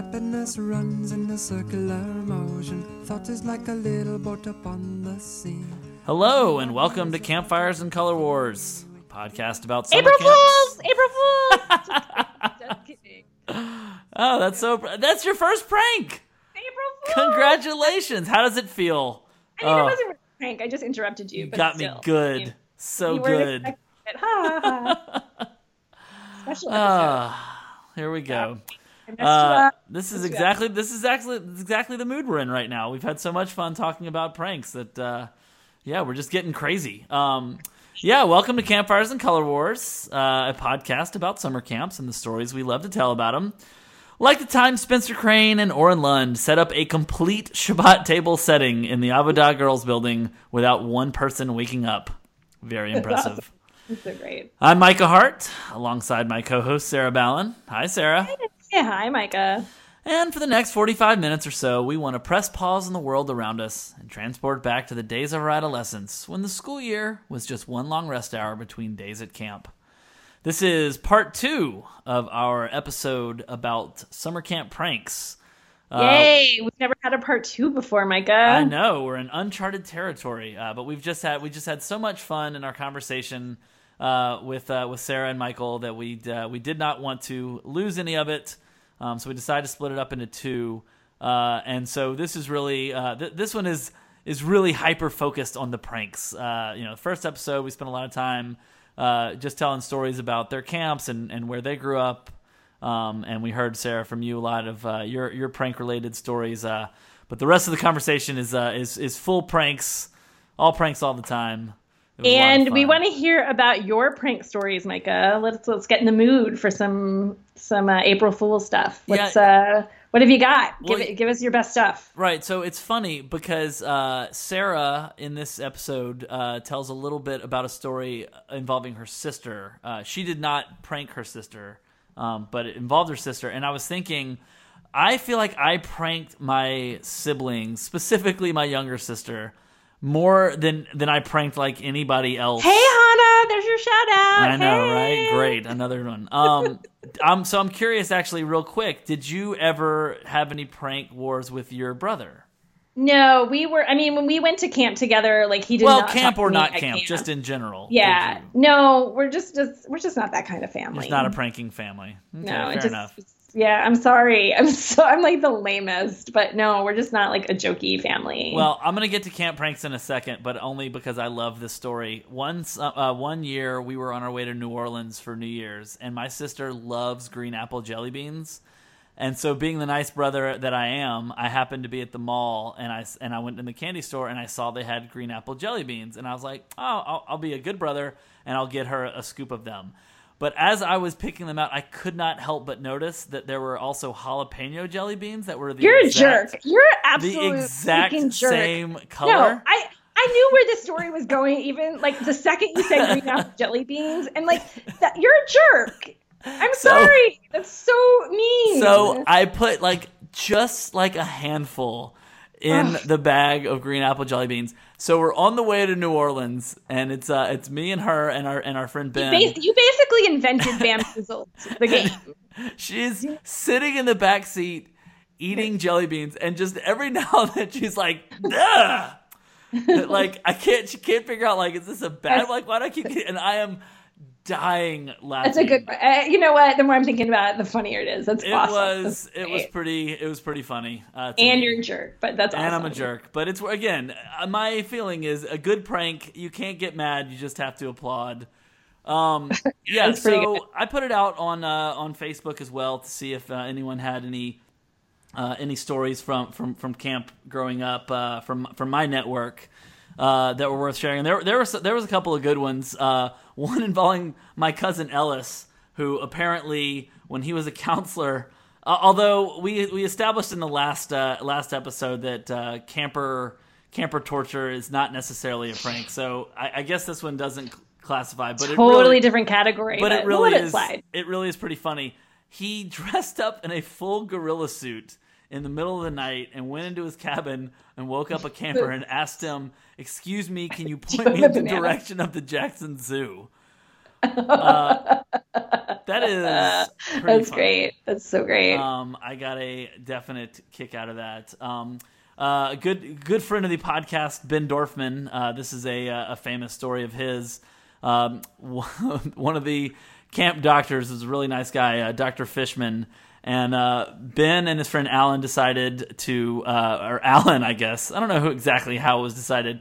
Happiness runs in a circular motion. Thought is like a little boat upon the sea. Hello and welcome to Campfires and Color Wars, a podcast about summer April camps. Fools! April Fools! Just kidding. Oh, that's so. That's your first prank. April Fools! Congratulations. How does it feel? I mean, Oh, it wasn't really a prank. I just interrupted you. you but got me still, I good. mean, so you good. expecting. Ha, ha, ha. Special episode. Ah, here we go. I messed you Uh, this is Messed you up. exactly this is actually exactly the mood we're in right now. We've had so much fun talking about pranks that uh, yeah, we're just getting crazy. Um, yeah, welcome to Campfires and Color Wars, uh, a podcast about summer camps and the stories we love to tell about them. Like the time Spencer Crane and Oren Lund set up a complete Shabbat table setting in the Avodah Girls building without one person waking up. Very impressive. So great. I'm Micah Hart, alongside my co-host Sarah Ballin. Hi, Sarah. Yeah, hi, Micah. And for the next 45 minutes or so, we want to press pause on the world around us and transport back to the days of our adolescence when the school year was just one long rest hour between days at camp. This is part two of our episode about summer camp pranks. Yay! We've never had a part two before, Micah. I know we're in uncharted territory, uh, but we've just had we just had so much fun in our conversation uh, with uh, with Sarah and Michael that we uh, we did not want to lose any of it, um, so we decided to split it up into two. Uh, and so this is really uh, th- this one is is really hyper focused on the pranks. Uh, you know, the first episode we spent a lot of time uh, just telling stories about their camps and, and where they grew up. Um, and we heard Sarah from you a lot of uh, your your prank related stories. Uh, but the rest of the conversation is is is full pranks, all pranks all the time. It was a lot of and we want to hear about your prank stories, Micah. Let's let's get in the mood for some some uh, April Fool stuff. What's uh what have you got? Well, give it, give us your best stuff. Right, so it's funny because uh, Sarah in this episode uh, tells a little bit about a story involving her sister. Uh, she did not prank her sister, um, but it involved her sister. And I was thinking, I feel like I pranked my siblings, specifically my younger sister, more than than I pranked like anybody else. Hey, Hannah, there's your shout out. I know, Hey. right? Great, another one. Um, I'm so I'm curious, actually, real quick. Did you ever have any prank wars with your brother? No, we were. I mean, when we went to camp together, like he did well, camp or not at camp, just in general. yeah. No, we're just just we're just not that kind of family. It's not a pranking family. Okay, no, fair just, enough. Yeah, I'm sorry. I'm so I'm like the lamest, but no, we're just not like a jokey family. Well, I'm gonna get to camp pranks in a second, but only because I love this story. Once, uh, one year, we were on our way to New Orleans for New Year's, and my sister loves green apple jelly beans. And so, being the nice brother that I am, I happened to be at the mall, and I and I went in the candy store, and I saw they had green apple jelly beans, and I was like, "Oh, I'll, I'll be a good brother, and I'll get her a scoop of them." But as I was picking them out, I could not help but notice that there were also jalapeno jelly beans that were the You're a exact, jerk. You're absolutely the exact same color. No, I I knew where the story was going. Even like the second you said green apple jelly beans, and like that, you're a jerk. I'm So- sorry. That's so mean. So I put like just like a handful in Ugh. the bag of green apple jelly beans. So we're on the way to New Orleans, and it's uh it's me and her and our and our friend Ben. Bas- you basically invented BeanBoozled, the game. She's sitting in the back seat eating jelly beans, and just every now and then she's like, Ugh! like I can't she can't figure out like is this a bad like why do I keep and I am dying laughing. That's a good. Uh, you know what? The more I'm thinking about it, the funnier it is. That's It awesome. was That's it was pretty it was pretty funny. Uh, And me. you're a jerk, but that's awesome. and I'm a jerk. But it's again, uh, my feeling is a good prank. You can't get mad. You just have to applaud. Um, yeah. So. I put it out on uh, on Facebook as well to see if uh, anyone had any uh, any stories from from from camp growing up uh, from from my network. Uh, that were worth sharing. There, there was there was a couple of good ones. Uh, one involving my cousin Ellis, who apparently, when he was a counselor, uh, although we we established in the last uh, last episode that uh, camper camper torture is not necessarily a prank. So I, I guess this one doesn't classify, but totally really, different category. but it really is it really is pretty funny. He dressed up in a full gorilla suit in the middle of the night and went into his cabin and woke up a camper and asked him, "Excuse me, can you point me in the direction of the Jackson Zoo?" Uh, that is That's fun. great. That's so great. Um, I got a definite kick out of that. Um, uh, a good good friend of the podcast, Ben Dorfman. Uh, this is a a famous story of his. Um, one of the camp doctors is a really nice guy, uh, Doctor Fishman. And uh, Ben and his friend Alan decided to, uh, or Alan, I guess, I don't know who exactly how it was decided,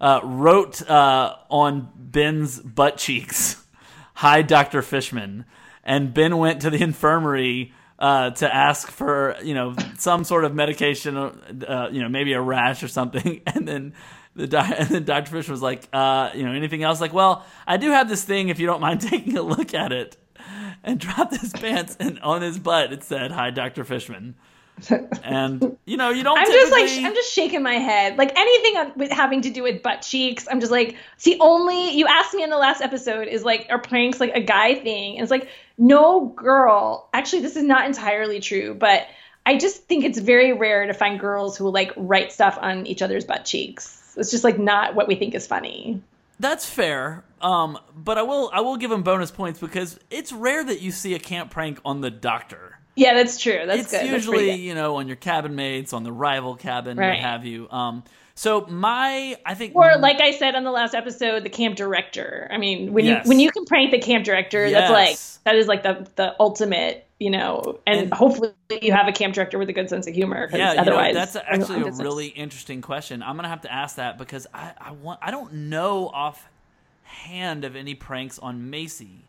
uh, wrote uh, on Ben's butt cheeks, "Hi, Doctor Fishman," and Ben went to the infirmary uh, to ask for you know some sort of medication, uh, you know maybe a rash or something, and then the doc- and then Doctor Fish was like, you know anything else? Like, well, I do have this thing if you don't mind taking a look at it, and dropped his pants and on his butt it said, "Hi, Doctor Fishman." and you know you don't. I'm just like I'm just shaking my head. Like anything on, with having to do with butt cheeks, I'm just like, see, only you asked me in the last episode is like, are pranks like a guy thing? And it's like, no, girl. Actually, this is not entirely true, but I just think it's very rare to find girls who like write stuff on each other's butt cheeks. It's just like not what we think is funny. That's fair. Um, but I will I will give him bonus points because it's rare that you see a camp prank on the doctor. Yeah, that's true. That's it's good. That's usually good. you know on your cabin mates, on the rival cabin, what have you. Um, so my I think Or like I said on the last episode, the camp director. I mean, when Yes. you when you can prank the camp director, that's like that is like the the ultimate, you know. And, And- hopefully you have a camp director with a good sense of humor. yeah, you know, otherwise that's actually a really interesting question. I'm gonna have to ask that because I I want I don't know offhand of any pranks on Macy.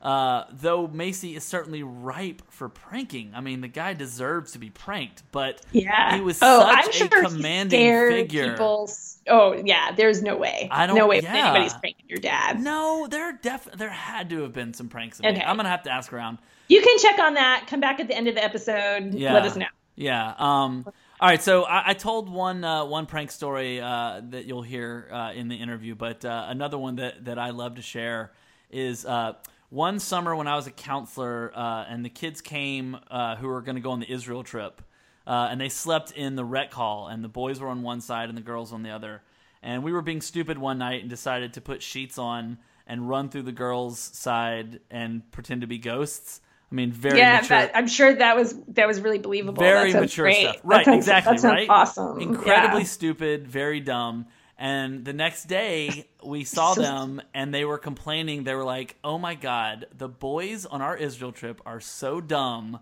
Uh, though Macy is certainly ripe for pranking. I mean, the guy deserves to be pranked, but yeah. he was oh, such I'm a sure he commanding figure. People. Oh yeah, there's no way. I don't- No way yeah. anybody's pranking your dad. No, there def there had to have been some pranks. Okay. Okay. I'm gonna have to ask around. You can check on that. Come back at the end of the episode. Yeah. Let us know. Yeah. Um. All right. So I, I told one uh, one prank story uh, that you'll hear uh, in the interview, but uh, another one that that I love to share is uh, one summer when I was a counselor, uh, and the kids came uh, who were going to go on the Israel trip, uh, and they slept in the rec hall, and the boys were on one side and the girls on the other, and we were being stupid one night and decided to put sheets on and run through the girls' side and pretend to be ghosts. I mean, very yeah, mature. that, I'm sure that was that was really believable. Very that mature great. stuff. That Right, sounds- exactly. That sounds right? awesome. Incredibly Yeah. stupid, very dumb. And the next day, we saw them and they were complaining. They were like, oh my God, the boys on our Israel trip are so dumb.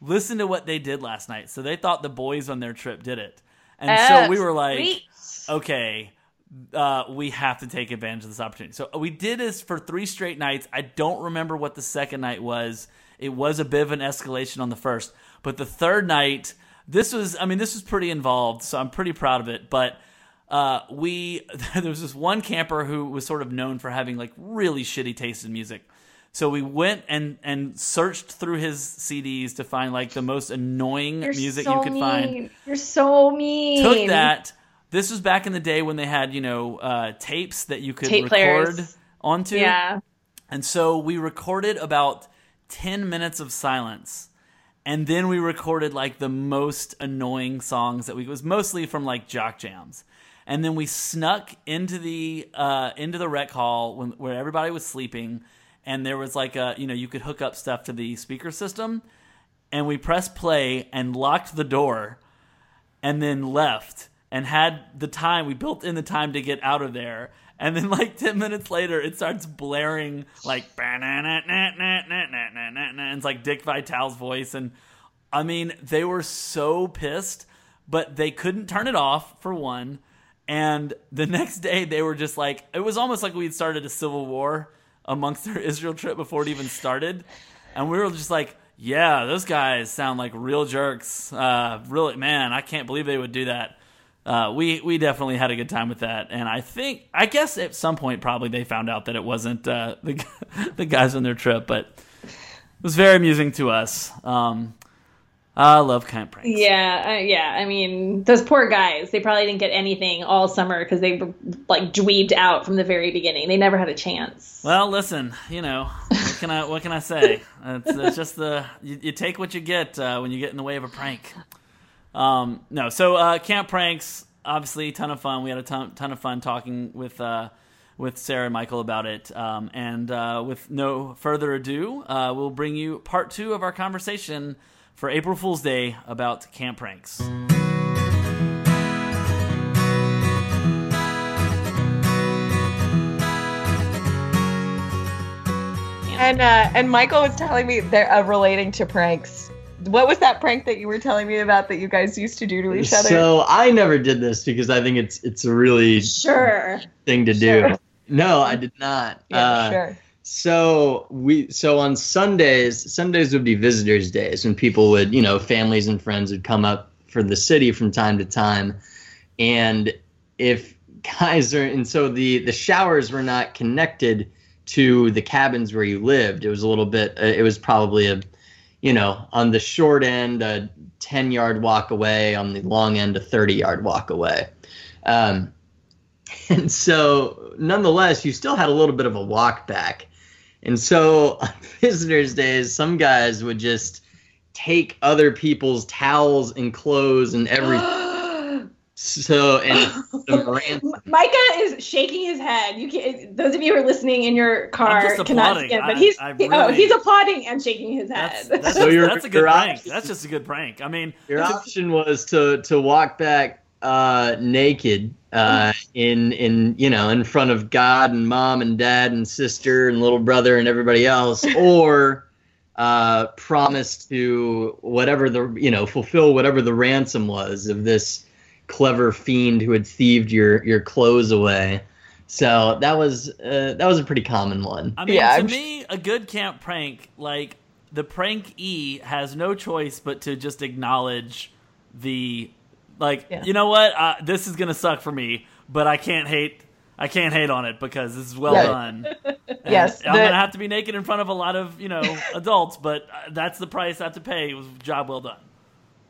Listen to what they did last night. So they thought the boys on their trip did it. And so Oh, we were like, sweet. okay, uh, we have to take advantage of this opportunity. So we did this for three straight nights. I don't remember what the second night was. It was a bit of an escalation on the first, but the third night, this was. I mean, this was pretty involved. So I'm pretty proud of it. But uh, we there was this one camper who was sort of known for having like really shitty taste in music. So we went and and searched through his CDs to find like the most annoying You're music so you could find. You're so mean. took that. This was back in the day when they had, you know, uh, tapes that you could Tape record players. onto. Yeah. And so we recorded about 10 minutes of silence. And then we recorded like the most annoying songs that we it was mostly from like jock jams. And then we snuck into the uh, into the rec hall when, where everybody was sleeping, and there was like a you know you could hook up stuff to the speaker system, and we pressed play and locked the door, and then left and had the time we built in the time to get out of there. And then like 10 minutes later it starts blaring like and it's like dick vitale's voice and i mean they were so pissed but they couldn't turn it off for one and the next day they were just like it was almost like we had started a civil war amongst their israel trip before it even started. And we were just like yeah those guys sound like real jerks. Uh, really man i can't believe they would do that. Uh, we we definitely had a good time with that, and I think I guess at some point probably they found out that it wasn't uh, the the guys on their trip, but it was very amusing to us. Um, I love camp pranks. Yeah, uh, yeah. I mean, those poor guys. They probably didn't get anything all summer because they were like dweebed out from the very beginning. They never had a chance. Well, listen, you know what can I what can I say? It's, it's just the you, you take what you get uh, when you get in the way of a prank. Um, no, so uh, camp pranks, obviously, ton of fun. We had a ton, ton of fun talking with uh, with Sarah and Michael about it. Um, and uh, with no further ado, uh, we'll bring you part two of our conversation for April Fool's Day about camp pranks. And uh, and Michael was telling me they're uh, relating to pranks. What was that prank that you were telling me about that you guys used to do to each other? So I never did this because I think it's it's a really Sure. thing to Sure. do. No, I did not. yeah, Uh, sure. So we so on Sundays, Sundays would be visitors' days when people would, you know, families and friends would come up for the city from time to time, and if guys are and so the the showers were not connected to the cabins where you lived. It was a little bit. Uh, it was probably a, you know, on the short end, a ten yard walk away. On the long end, a thirty yard walk away. Um, and so, nonetheless, you still had a little bit of a walk back. And so, on visitors' days, some guys would just take other people's towels and clothes and everything. So, and. Micah is shaking his head. You can Those of you who are listening in your car cannot applauding. see it, but he's I he- oh, he's applauding and shaking his head. That's, that's, So you're- that's a good prank. opposite. That's just a good prank. I mean, Your option was to to walk back uh, naked uh, in in you know in front of God and mom and dad and sister and little brother and everybody else, or uh, promise to whatever the you know fulfill whatever the ransom was of this clever fiend who had thieved your your clothes away. So that was uh, that was a pretty common one. I mean, Yeah, to I'm- me, a good camp prank, like the prank E, has no choice but to just acknowledge the, like, Yeah. you know what, uh, this is gonna suck for me, but I can't hate, I can't hate on it because this is well Right. done. And Yes, I'm the- gonna have to be naked in front of a lot of you know adults, but uh, that's the price I have to pay. It was job well done.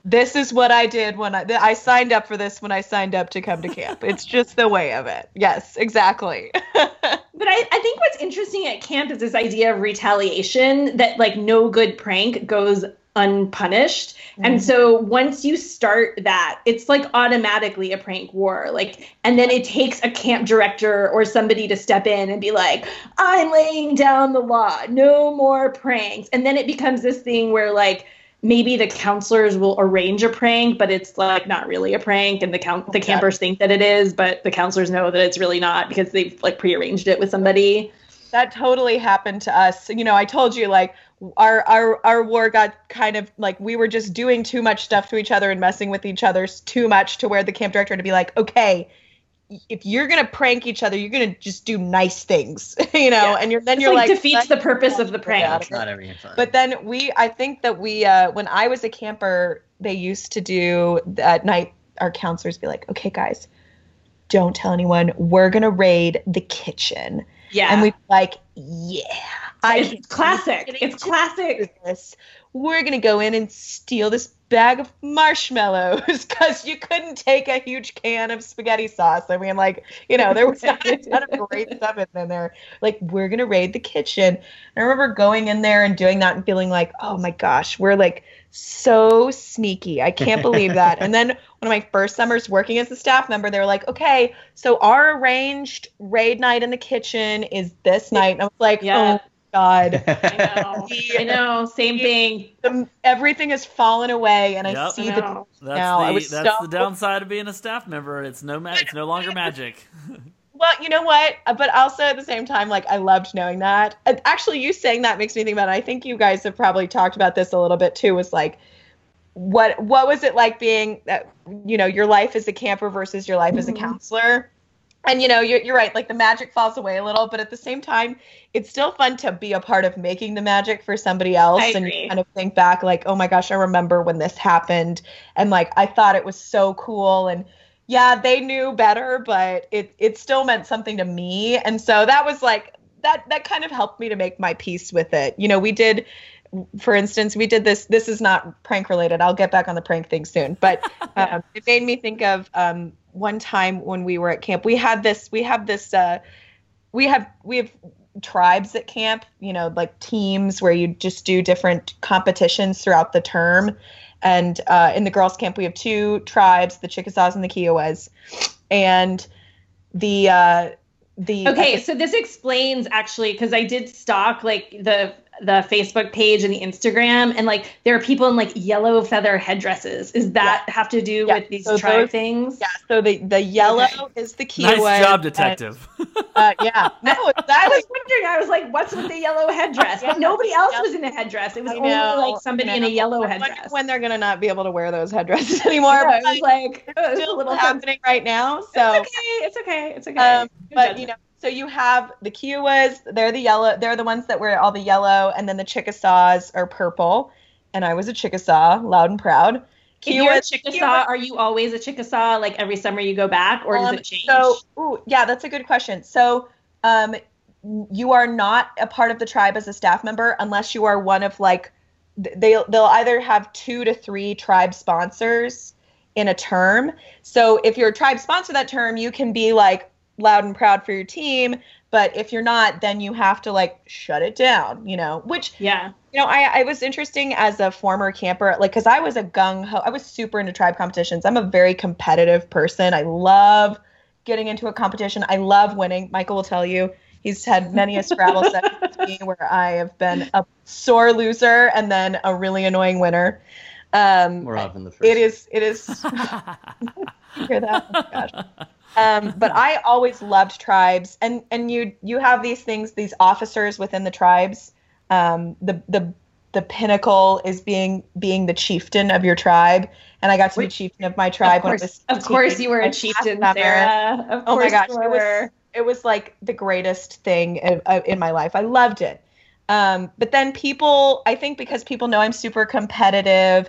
This is what I did when I I signed up for this when I signed up to come to camp. It's just the way of it. Yes, exactly. But I, I think what's interesting at camp is this idea of retaliation that like no good prank goes unpunished. And mm-hmm. so once you start that, it's like automatically a prank war. Like and then it takes a camp director or somebody to step in and be like, I'm laying down the law. No more pranks. And then it becomes this thing where like maybe the counselors will arrange a prank, but it's like not really a prank, and the count the campers think that it is, but the counselors know that it's really not because they've like prearranged it with somebody. that totally happened to us. You know, I told you like our our our war got kind of like we were just doing too much stuff to each other and messing with each other too much to where the camp director had to be like, okay, if you're gonna prank each other, you're gonna just do nice things, you know, Yeah. and you're then It's you're like, like defeats the purpose of the prank. It's not every fun. But then we, I think that we, uh, when I was a camper, they used to do at night. Our counselors be like, "Okay, guys, don't tell anyone. We're gonna raid the kitchen." Yeah. And we'd be like, "Yeah, I it's classic. It's classic. this. We're gonna go in and steal this bag of marshmallows because you couldn't take a huge can of spaghetti sauce. I mean, like, you know, there was not a ton of great stuff in there. Like, we're gonna raid the kitchen. And I remember going in there and doing that and feeling like, oh my gosh, we're like so sneaky. I can't believe that. and then one of my first summers working as a staff member, they were like, okay, so our arranged raid night in the kitchen is this night. And I was like, Yeah. oh God. I know. I know. Same thing. the, everything has fallen away, and I see I the know. That's now. I the was that's so- the downside of being a staff member. It's no ma- it's no longer magic. well, you know what? Uh, But also at the same time, like I loved knowing that. Actually, you saying that makes me think about. It. I think you guys have probably talked about this a little bit too. Was like, what what was it like being that you know your life as a camper versus your life as a Mhm. counselor? And you know, you're, you're right. Like the magic falls away a little, but at the same time, it's still fun to be a part of making the magic for somebody else. And you kind of think back, like, oh my gosh, I remember when this happened, and like I thought it was so cool. And yeah, they knew better, but it it still meant something to me. And so that was like that that kind of helped me to make my peace with it. You know, we did for instance, we did this. This is not prank related. I'll get back on the prank thing soon. But um, it made me think of um, one time when we were at camp. We had this. We have this. Uh, we have we have tribes at camp. You know, like teams where you just do different competitions throughout the term. And uh, in the girls' camp, we have two tribes: the Chickasaws and the Kiowas. And the uh, the Okay, so this explains actually because I did stalk like the the Facebook page and the Instagram, and like there are people in like yellow feather headdresses. Is that have to do Yeah, with these so tribe those- things? yeah. So the the yellow Okay. is the key. Nice job, detective. Uh, yeah. No, I was wondering. I was like, "What's with the yellow headdress?" But nobody else Yeah. was in a headdress. It was I only know, like somebody in a yellow I wonder headdress. when they're gonna not be able to wear those headdresses anymore. I know, but it was like it was a still little happening right now. So it's okay. It's okay. It's okay. um, but judgment. you know, so you have the Kiowas. They're the yellow. They're the ones that wear all the yellow, and then the Chickasaws are purple. And I was a Chickasaw, loud and proud. if you're a Chickasaw, Kiowas- are you always a Chickasaw? Like every summer you go back, or does Um, it change? So, ooh, yeah, that's a good question. So, um, you are not a part of the tribe as a staff member unless you are one of like they they'll either have two to three tribe sponsors in a term. So, if you're a tribe sponsor that term, you can be like loud and proud for your team. But if you're not, then you have to like shut it down, you know, which yeah. you know, I, I was interesting as a former camper, like, because I was a gung ho, I was super into tribe competitions. I'm a very competitive person. I love getting into a competition. I love winning. Michael will tell you, he's had many a Scrabble session with me where I have been a sore loser and then a really annoying winner. Um, More often the first. it is, it is, you hear that? Oh gosh. Um, but I always loved tribes, and and you you have these things, these officers within the tribes. Um, the the the pinnacle is being being the chieftain of your tribe, and I got to be chieftain of my tribe. Of course, was of course, you were a chieftain. Sarah. Of Oh my course, gosh, it was it was like the greatest thing in, uh, in my life. I loved it. Um, but then people, I think because people know I'm super competitive,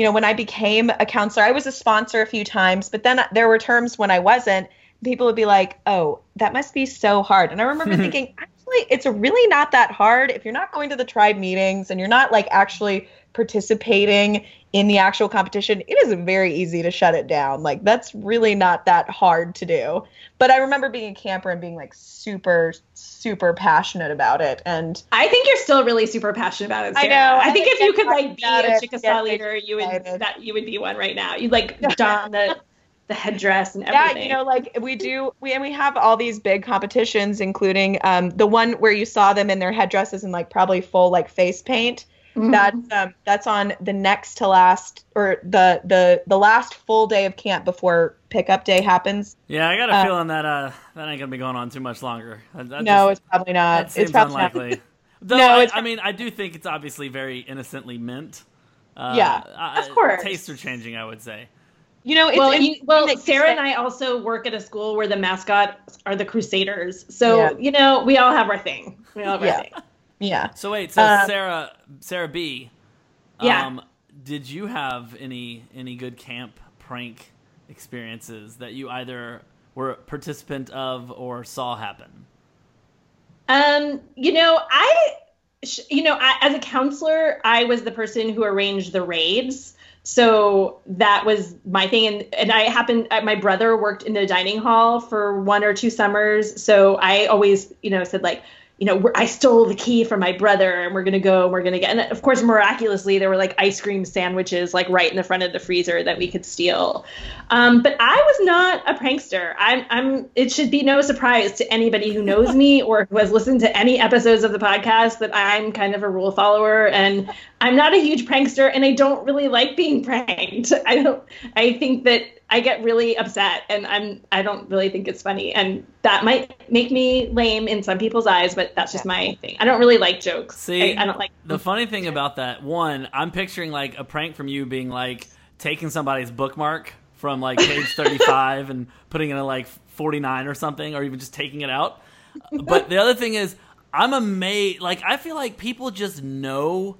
you know, when I became a counselor, I was a sponsor a few times, but then there were terms when I wasn't. People would be like, "Oh, that must be so hard." And I remember thinking, actually, it's really not that hard if you're not going to the tribe meetings and you're not like actually participating in the actual competition. It is very easy to shut it down. Like that's really not that hard to do. But I remember being a camper and being like super, super passionate about it. And I think you're still really super passionate about it. I know, I I think think if you could like be a Chickasaw leader, you would that you would be one right now. You'd like don the the headdress and everything. yeah, you know, like we do, we and we have all these big competitions, including um, the one where you saw them in their headdresses and like probably full like face paint. Mhm. That's um, that's on the next to last or the the the last full day of camp before pickup day happens. yeah, I got a Uh, feeling that uh, that ain't gonna be going on too much longer. That- that no, just- it's probably not. that seems it's probably not. unlikely. Though No, I, it's- I mean, I do think it's obviously very innocently meant. Uh, Yeah, I- of course. Tastes are changing, I would say. You know, it's well, interesting you, well, that you Sarah said- and I also work at a school where the mascot are the Crusaders. So Yeah. you know, we all have our thing. We all have Yeah. our thing. Yeah. So wait, so Uh, Sarah, Sarah B. Yeah. Um, did you have any any good camp prank experiences that you either were a participant of or saw happen? Um, you know, I, you know, I, as a counselor, I was the person who arranged the raids. So that was my thing, and and I happened. uh, My brother worked in the dining hall for one or two summers, so I always, you know, said like, you know, I stole the key from my brother, and we're gonna go, and we're gonna get. And of course, miraculously, there were like ice cream sandwiches like right in the front of the freezer that we could steal. Um, but I was not a prankster. I'm, I'm. It should be no surprise to anybody who knows me or who has listened to any episodes of the podcast that I'm kind of a rule follower, and I'm not a huge prankster, and I don't really like being pranked. I don't. I think that I get really upset, and I'm. I don't really think it's funny, and that might make me lame in some people's eyes, but that's just my thing. I don't really like jokes. See, I, I don't like. The funny thing about that, one, I'm picturing like a prank from you being like taking somebody's bookmark from like page 35 and putting it in like 49 or something, or even just taking it out. But the other thing is, I'm amazed. Like, I feel like people just know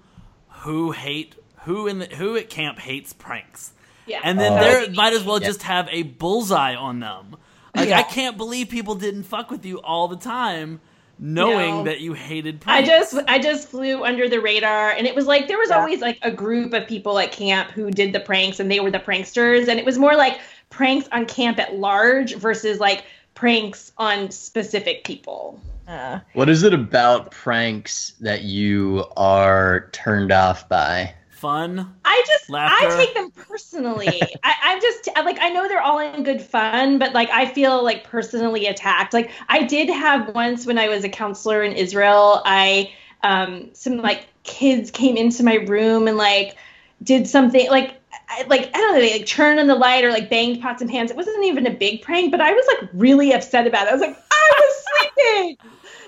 who hate who in the who at camp hates pranks, Yeah. and then Oh. there might as well Yeah. just have a bullseye on them. Like, Yeah. I can't believe people didn't fuck with you all the time, knowing No. that you hated I just I just flew under the radar and it was like there was Yeah. always like a group of people at camp who did the pranks and they were the pranksters and it was more like pranks on camp at large versus like pranks on specific people. Uh, What is it about pranks that you are turned off by? Fun. I just Laughter. I take them personally. I, I'm just like I know they're all in good fun, but like I feel like personally attacked. Like I did have once when I was a counselor in Israel. I um some like kids came into my room and like did something like I, like I don't know, they like turned on the light or like banged pots and pans. It wasn't even a big prank, but I was like really upset about it. I was like, I was sleeping.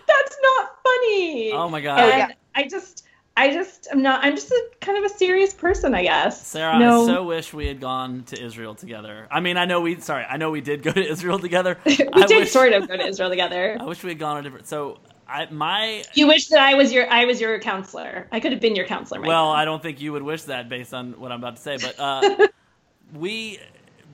That's not funny. Oh my god. And yeah. I just, I just, I'm not. I'm just a kind of a serious person, I guess. Sarah, no, I so wish we had gone to Israel together. I mean, I know we. Sorry, I know we did go to Israel together. we I did wish, sort of go to Israel together. I wish we had gone a different. So, I my You wish that I was your, I was your counselor. I could have been your counselor. Right well, now. I don't think you would wish that based on what I'm about to say, but uh, we,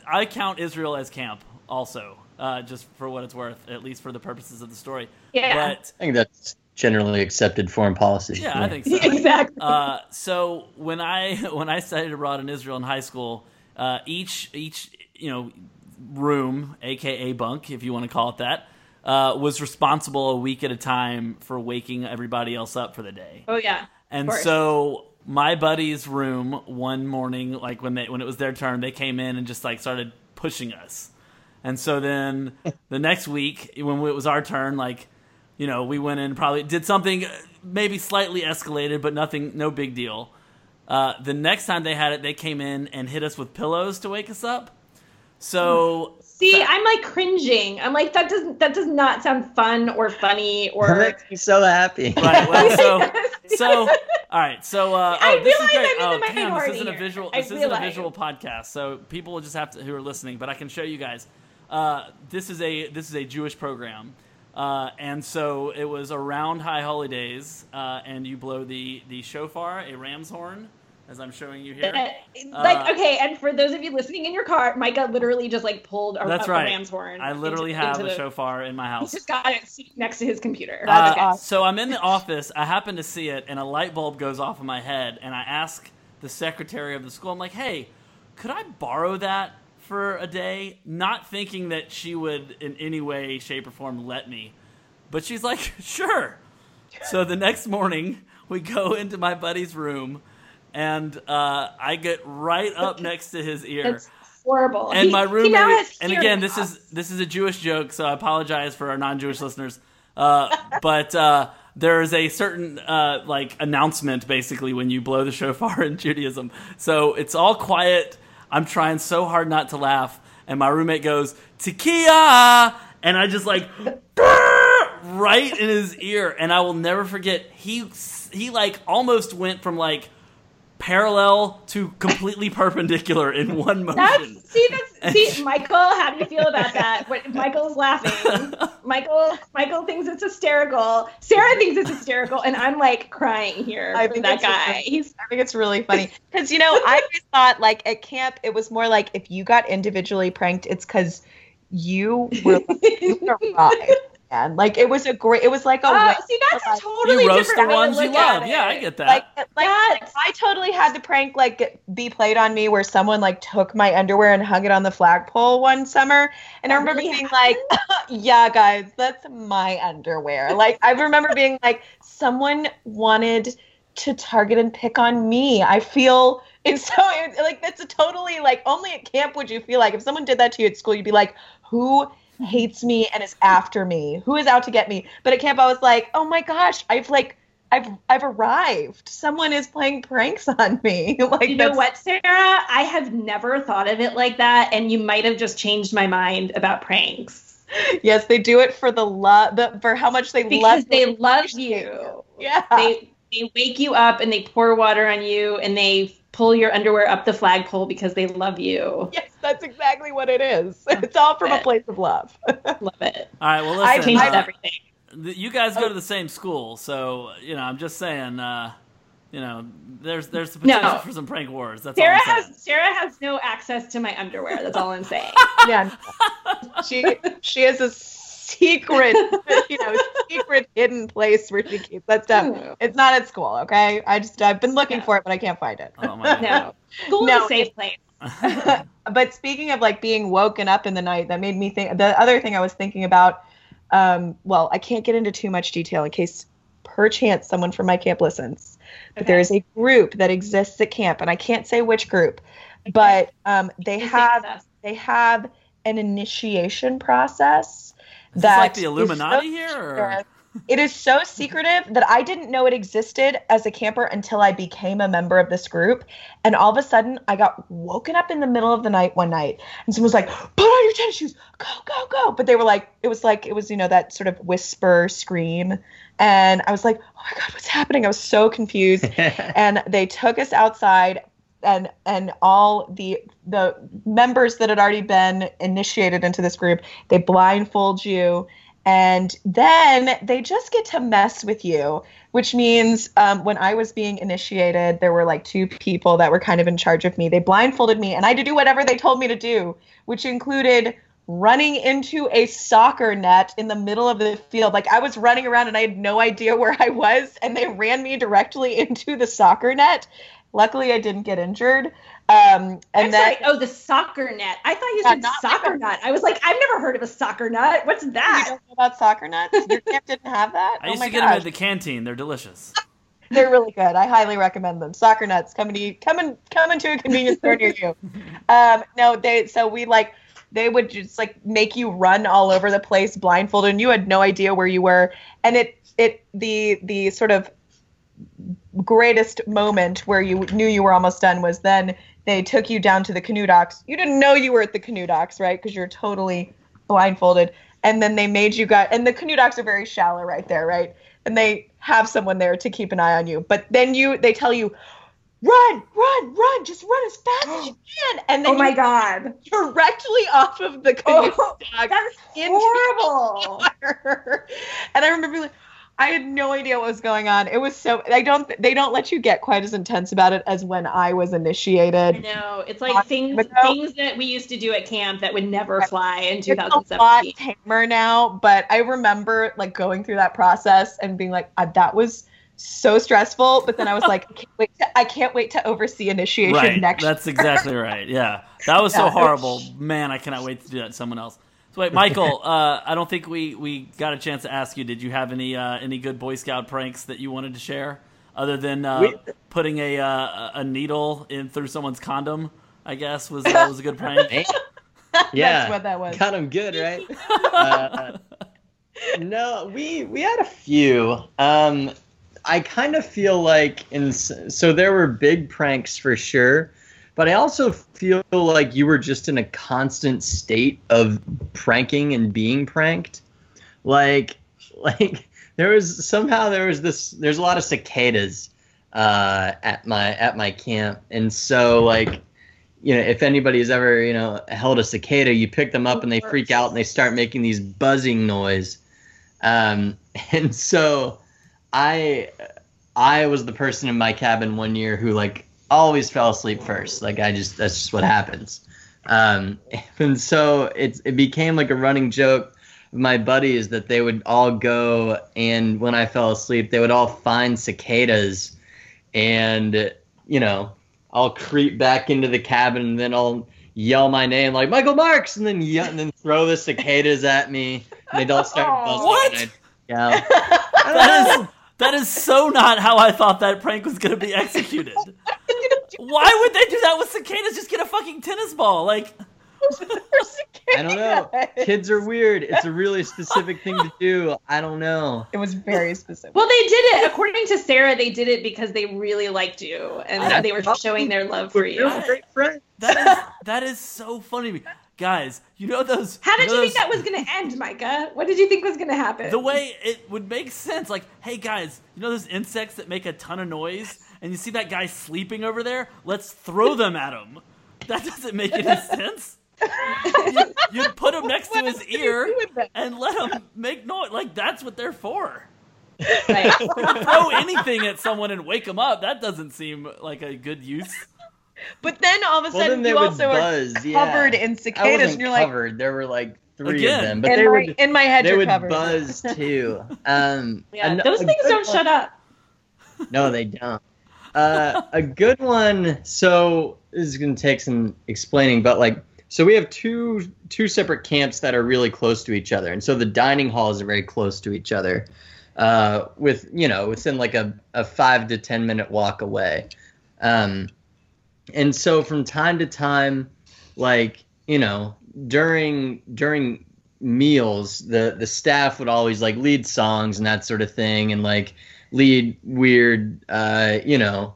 I count Israel as camp also, uh, just for what it's worth, at least for the purposes of the story. Yeah. But I think that's generally accepted foreign policy. yeah, I think so. exactly. Uh, so when I when I studied abroad in Israel in high school, uh, each each you know room, aka bunk, if you want to call it that, uh, was responsible a week at a time for waking everybody else up for the day. oh yeah. And so my buddy's room one morning, like when they when it was their turn, they came in and just like started pushing us. And so then the next week, when it was our turn, like you know, we went in probably did something uh, maybe slightly escalated, but nothing, no big deal. Uh, the next time they had it, they came in and hit us with pillows to wake us up. So See, I'm like cringing. I'm like that doesn't that does not sound fun or funny That or. makes me so happy. right, well, so so all right, so uh, I oh, this is great. I'm in oh, the damn, this isn't a visual. This isn't a visual podcast, so people will just have to who are listening. But I can show you guys. Uh, this is a this is a Jewish program, uh, and so it was around high holidays, uh, and you blow the the shofar, a ram's horn, as I'm showing you here. like Uh, okay, and for those of you listening in your car, Micah literally just like pulled a, That's a right. ram's horn. I literally into- have into a the- shofar in my house. He just got it sitting next to his computer. Uh, awesome. So I'm in the office. I happen to see it, and a light bulb goes off in my head. And I ask the secretary of the school, I'm like, "Hey, could I borrow that for a day?" Not thinking that she would in any way, shape, or form let me, but she's like, "Sure." So the next morning, we go into my buddy's room, and uh, I get right up next to his ear That's horrible. and He- my roommate and again this is this is a jewish joke so i apologize for our non-jewish listeners uh, but uh, there is a certain uh, like announcement basically when you blow the shofar in judaism so it's all quiet i'm trying so hard not to laugh and my roommate goes tekiah and i just like right in his ear and i will never forget he he like almost went from like parallel to completely perpendicular in one motion That's see that's see Michael, how do you feel about that? What Michael's laughing. Michael Michael thinks it's hysterical. Sarah thinks it's hysterical, and I'm like crying here I for think that guy. really- He's I think it's really funny because you know I always thought like at camp it was more like if you got individually pranked, it's because you were you arrived, man. Like it was a great. It was like a oh, way- see that's a like- totally you roast the different ones you love. Yeah, I get that. like like, like I totally had the prank like be played on me where someone like took my underwear and hung it on the flagpole one summer, and I oh, remember really being like, "Yeah, guys, that's my underwear." Like I remember being like, someone wanted to target and pick on me. I feel it's so like that's a totally like only at camp would you feel like if someone did that to you at school, you'd be like, who hates me and is after me? Who is out to get me? But at camp, I was like, oh my gosh, I've like. I've I've arrived. Someone is playing pranks on me. like You know what, Sarah? I have never thought of it like that, and you might have just changed my mind about pranks Yes, they do it for the love, the, for how much they because love Because they love you. Yeah. They they wake you up and they pour water on you and they pull your underwear up the flagpole because they love you. yes, that's exactly what it is. It's all from a place of love. Love it. All right, well, listen, I listen. Changed uh, everything. you guys go to the same school, so you know. I'm just saying. Uh, you know, there's there's the No. potential for some prank wars. That's Sarah all I'm saying. has Sarah has no access to my underwear. That's all I'm saying. yeah. She she has a secret, you know, secret hidden place where she keeps that stuff. It's not at school, okay? I just I've been looking Yeah. for it, but I can't find it. Oh my god. No, school No, is a safe place. but speaking of like being woken up in the night, that made me think. The other thing I was thinking about, um, well, I can't get into too much detail in case perchance someone from my camp listens. But Okay. there is a group that exists at camp, and I can't say which group, but um, they have they have an initiation process Is this that like the is so Illuminati here? Or? It is so secretive that I didn't know it existed as a camper until I became a member of this group. And all of a sudden, I got woken up in the middle of the night one night, and someone was like, "Put on your tennis shoes, go, go, go!" But they were like, it was like it was you know that sort of whisper scream, and I was like, "Oh my god, what's happening?" I was so confused and they took us outside and and all the the members that had already been initiated into this group they blindfold you and then they just get to mess with you which means um, when i was being initiated there were like two people that were kind of in charge of me they blindfolded me and i had to do whatever they told me to do which included running into a soccer net in the middle of the field. Like I was running around and I had no idea where I was, and they ran me directly into the soccer net. Luckily, I didn't get injured. Um, and I'm then sorry. Oh, the soccer net. I thought you said not soccer like nut. I was like, I've never heard of a soccer nut. What's you that? don't know about soccer nuts? Your camp didn't have that? I oh used my to get gosh. them at the canteen. They're delicious. They're really good. I highly recommend them. Soccer nuts come and come and come into a convenience store near you. Um, no, they so we like they would just like make you run all over the place blindfolded and you had no idea where you were. And it it the the sort of greatest moment where you knew you were almost done was then they took you down to the canoe docks. You didn't know you were at the canoe docks, right? Because you're totally blindfolded. And then they made you go, and the canoe docks are very shallow right there, right? And they have someone there to keep an eye on you. But then you, they tell you, run, run, run, just run as fast as you can. And then Oh my you god. directly off of the canoe Oh, dock That's into horrible. And I remember like, I had no idea what was going on. It was so I don't they don't let you get quite as intense about it as when I was I initiated. know. It's like things ago. things that we used to do at camp that would never fly in It's a lot 2017. tamer now, but I remember like going through that process and being like, "Ah, that was so stressful. But then I was like, I can't wait to, I can't wait to oversee initiation right. next That's exactly right. Yeah. That was so horrible. Man, I cannot wait to do that to someone else. So wait, Michael, uh, I don't think we, we got a chance to ask you. Did you have any uh, any good Boy Scout pranks that you wanted to share, other than uh, We- putting a uh, a needle in through someone's condom? I guess was uh, was a good prank. Yeah, That's what that was. got him good, right? uh, no, we we had a few. Um, I kind of feel like in so there were big pranks for sure, but I also feel like you were just in a constant state of pranking and being pranked. Like like there was somehow there was this there's a lot of cicadas uh, at my at my camp, and so like you know, if anybody's ever, you know, held a cicada, you pick them up and they freak out and they start making these buzzing noise. Um, and so I, I was the person in my cabin one year who like always fell asleep first. Like I just, that's just what happens. Um, and so it's, it became like a running joke of my buddies that they would all go and when I fell asleep, they would all find cicadas and, you know, I'll creep back into the cabin and then I'll yell my name like Michael Marks and then yell, and then throw the cicadas at me and they'd all start buzzing. What? Yeah. That is that is so not how I thought that prank was going to be executed. Why would they do that with cicadas? Just get a fucking tennis ball. Like I don't know. Kids are weird. It's a really specific thing to do. I don't know. It was very specific. Well, they did it according to Sarah. They did it because they really liked you, and I- they were showing their love for you. We're great friends. that is that is so funny. Guys, you know those How did know you think that was going to end, Micah? What did you think was going to happen? the way it would make sense. Like, hey guys, you know those insects that make a ton of noise, and you see that guy sleeping over there? Let's throw them at him. That doesn't make any sense. You, you'd put him next to his ear and let him make noise. Like that's what they're for. Right. Throw anything at someone and wake them up. That doesn't seem like a good use. But then all of a sudden then they you would also buzz. are yeah. covered in I cicadas, wasn't and you're like, covered. there were like three Again. of them, but in, they my, would in my head, they you're would covered. buzz too. Um, yeah, an- those things don't one- shut up. No, they don't. Uh, a good one. So this is going to take some explaining, but like, so we have two two separate camps that are really close to each other, and so the dining halls are very close to each other, uh, with you know within like a, a five to ten minute walk away. Um, and so from time to time, like you know, during during meals, the the staff would always like lead songs and that sort of thing, and like lead weird, uh, you know,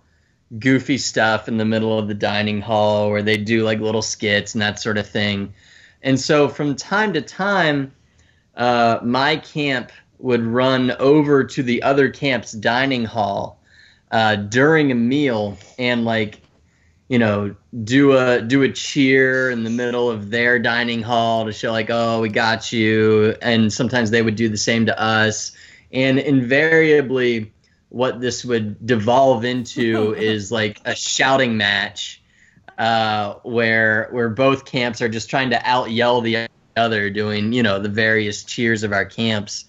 goofy stuff in the middle of the dining hall where they do like little skits and that sort of thing. And so from time to time, uh, my camp would run over to the other camp's dining hall uh, during a meal and like you know do a do a cheer in the middle of their dining hall to show like oh we got you and sometimes they would do the same to us and invariably what this would devolve into is like a shouting match uh, where where both camps are just trying to out yell the other doing you know the various cheers of our camps.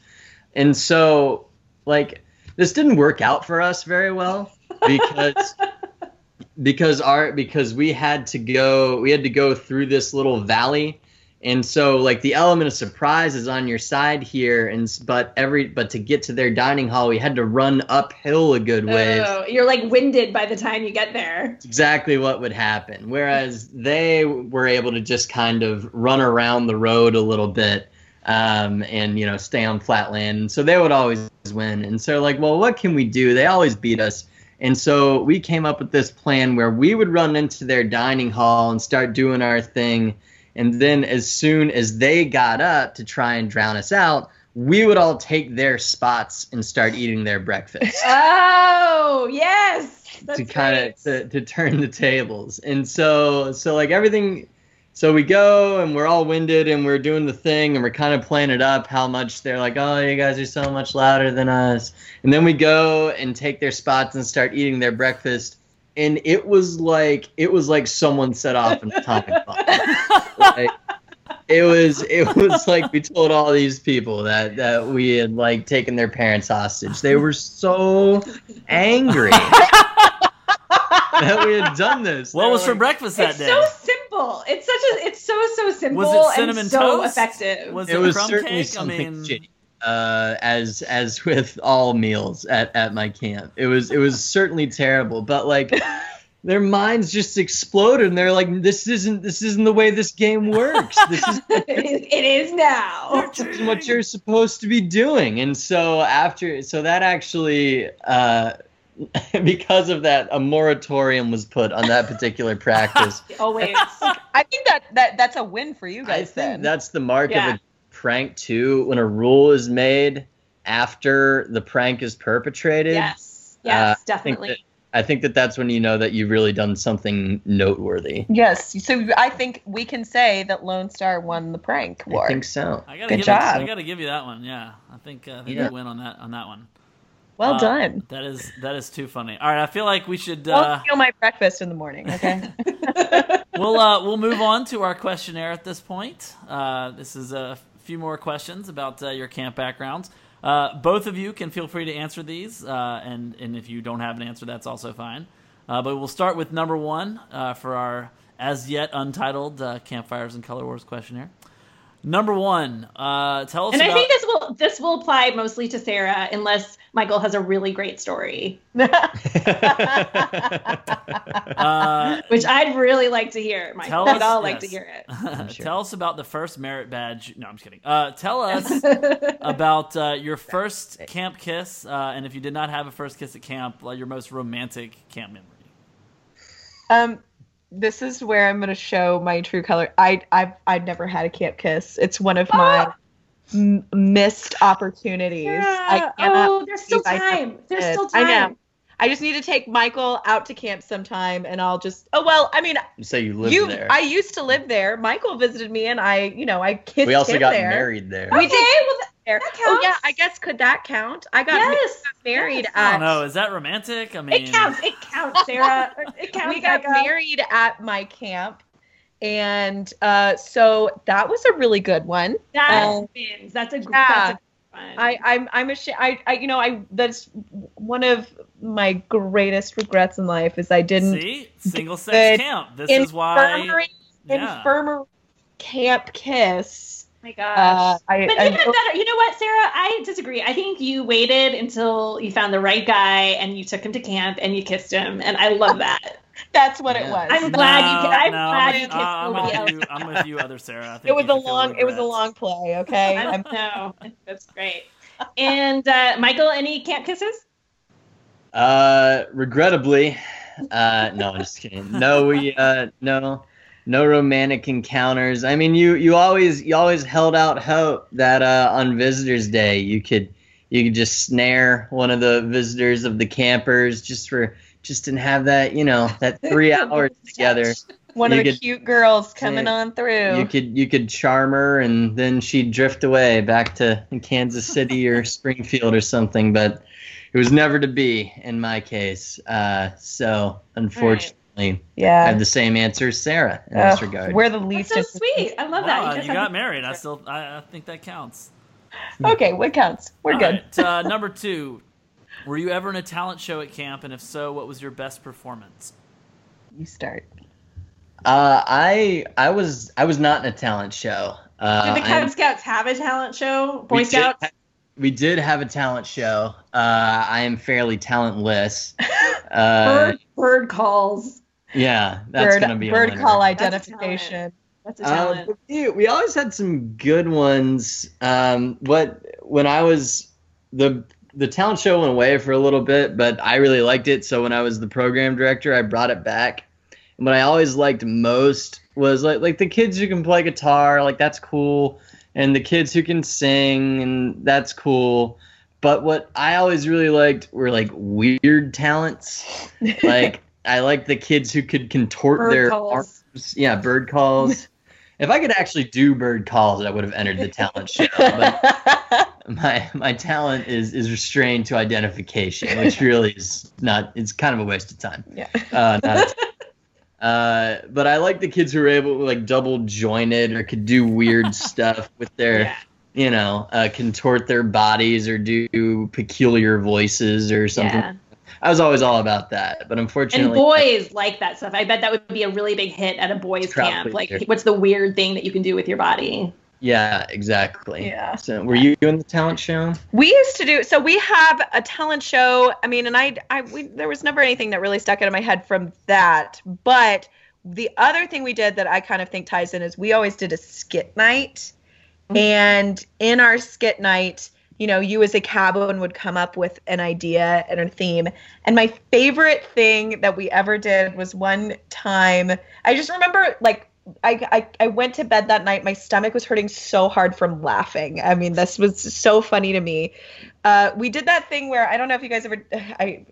And so like this didn't work out for us very well because because our because we had to go we had to go through this little valley and so like the element of surprise is on your side here and but every but to get to their dining hall we had to run uphill a good way. Oh, you're like winded by the time you get there. Exactly what would happen. Whereas they were able to just kind of run around the road a little bit um, and you know stay on flat land. And so they would always win. And so like well what can we do? They always beat us. And so we came up with this plan where we would run into their dining hall and start doing our thing and then as soon as they got up to try and drown us out we would all take their spots and start eating their breakfast. Oh yes, that's to kind of to, to turn the tables. And so so like everything so we go and we're all winded and we're doing the thing and we're kind of playing it up how much they're like oh you guys are so much louder than us. And then we go and take their spots and start eating their breakfast and it was like it was like someone set off an atomic bomb like, it was it was like we told all these people that that we had like taken their parents hostage they were so angry that we had done this What They was were for breakfast that day? It's day? so simple. It's such a. It's so so simple Was it cinnamon and so toast? effective. Was it was crumb certainly cake? I something mean, shitty uh, as as with all meals at, at my camp it was it was certainly terrible but like their minds just exploded and they're like this isn't this isn't the way this game works this is it, is, now. this is what you're supposed to be doing and so after so that actually uh because of that a moratorium was put on that particular practice Always. I think that, that that's a win for you i guys think then. that's the mark Yeah. of a prank too when a rule is made after the prank is perpetrated yes. Yes. Uh, I think definitely. that- I think that that's when you know that you've really done something noteworthy. yes. So I think we can say that Lone Star won the prank war. I think so. I gotta Good give job. It, I gotta give you that one. Yeah, I think, uh, I think Yeah. you win on that on that one. well Uh, done. That is that is too funny. All right, I feel like we should. Don't Uh, steal my breakfast in the morning, okay? we'll uh, we'll move on to our questionnaire at this point. Uh, this is a few more questions about uh, your camp backgrounds. Uh, both of you can feel free to answer these, uh, and and if you don't have an answer, that's also fine. Uh, but we'll start with number one uh, for our as yet untitled uh, campfires and color wars questionnaire. Number one, uh, tell us and I think this will this will apply mostly to Sarah unless Michael has a really great story, uh, which I'd really like to hear. Michael, Tell we'd us- all like to hear it. sure. Tell us about the first merit badge. No, I'm just kidding. Uh, tell us about uh, your first camp kiss, uh, and if you did not have a first kiss at camp, uh, your most romantic camp memory. um, this is where I'm gonna show my true color. I I've I've never had a camp kiss. It's one of my m- missed opportunities. I oh, there's still believe I never time. There's did. still I know. I just need to take Michael out to camp sometime, and I'll just. Oh well, I mean, you say you live you. there. I used to live there. Michael visited me, and I, you know, I kissed we also got there. married there. We Okay, did well, th- there. that Oh yeah. I guess could that count? I got yes, married yes. I don't know. Is that romantic? I mean, It counts. It counts, Sarah. It counts. we got Becca. married at my camp, and uh, so that was a really good one. That Um, wins. That's a gr- yeah. that's a one. I, I'm I'm ashamed. I, I you know I that's one of my greatest regrets in life is I didn't See, single sex camp. This is why. infirmary Yeah. infirmary camp kiss. Oh my gosh. Uh, I, But I- even better, you know what, Sarah? I disagree. I think you waited until you found the right guy and you took him to camp and you kissed him, and I love that. That's what it was. I'm glad you. No, I'm no, glad I'm, you kissed uh, I'm nobody with else. you. I'm with you, other Sarah. I it was a long. It was a long play. Okay. I know. That's great. And uh, Michael, any camp kisses? Uh, regrettably, uh, no, I'm just kidding. No, we, uh, no, no romantic encounters. I mean, you, you always, you always held out hope that uh, on Visitors Day you could, you could just snare one of the visitors of the campers just for, just to have that, you know, that three hours together. one You of the could- cute girls coming Yeah. on through. You could, you could charm her, and then she'd drift away back to Kansas City or Springfield or something. But it was never to be in my case. Uh, so unfortunately. I yeah. have the same answer as Sarah in this regard. we're the That's least. so sweet. I love that. Wow, guys you have- got married. I still, I, I think that counts. Okay, what counts? We're All good. right, uh, number two, were you ever in a talent show at camp, and if so, what was your best performance? You start. Uh, I I was I was not in a talent show. Uh, Did the I'm- Cub Scouts have a talent show? Boy we did Scouts? ha- we did have a talent show. Uh, I am fairly talentless. Uh, bird, bird calls. yeah, that's bird gonna be bird winner. call That's a identification. That's a Uh, talent. but we, we always had some good ones. Um, what when I was the the talent show went away for a little bit, but I really liked it. So when I was the program director, I brought it back. And what I always liked most was like like the kids who can play guitar, like that's cool, and the kids who can sing, and that's cool. But what I always really liked were like weird talents. Like I liked the kids who could contort Bird their calls. arms. Yeah, bird calls. if I could actually do bird calls, I would have entered the talent show. But my my talent is is restrained to identification, which really is not. It's kind of a waste of time. yeah. Uh, not uh, but I like the kids who are able to like double jointed or could do weird stuff with their, Yeah. you know, uh, contort their bodies or do peculiar voices or something. Yeah. I was always all about that, but unfortunately, And boys like that stuff. I bet that would be a really big hit at a boys' camp. Like, what's the weird thing that you can do with your body? Yeah, exactly. Yeah. So, were you in the talent show? We used to do so. We have a talent show. I mean, and I, I, we, there was never anything that really stuck out of my head from that. But the other thing we did that I kind of think ties in is we always did a skit night, mm-hmm. and in our skit night, you know, you as a cabin would come up with an idea and a theme. And my favorite thing that we ever did was one time. I just remember like I, I I went to bed that night. My stomach was hurting so hard from laughing. I mean, this was so funny to me. Uh, we did that thing where I don't know if you guys ever. I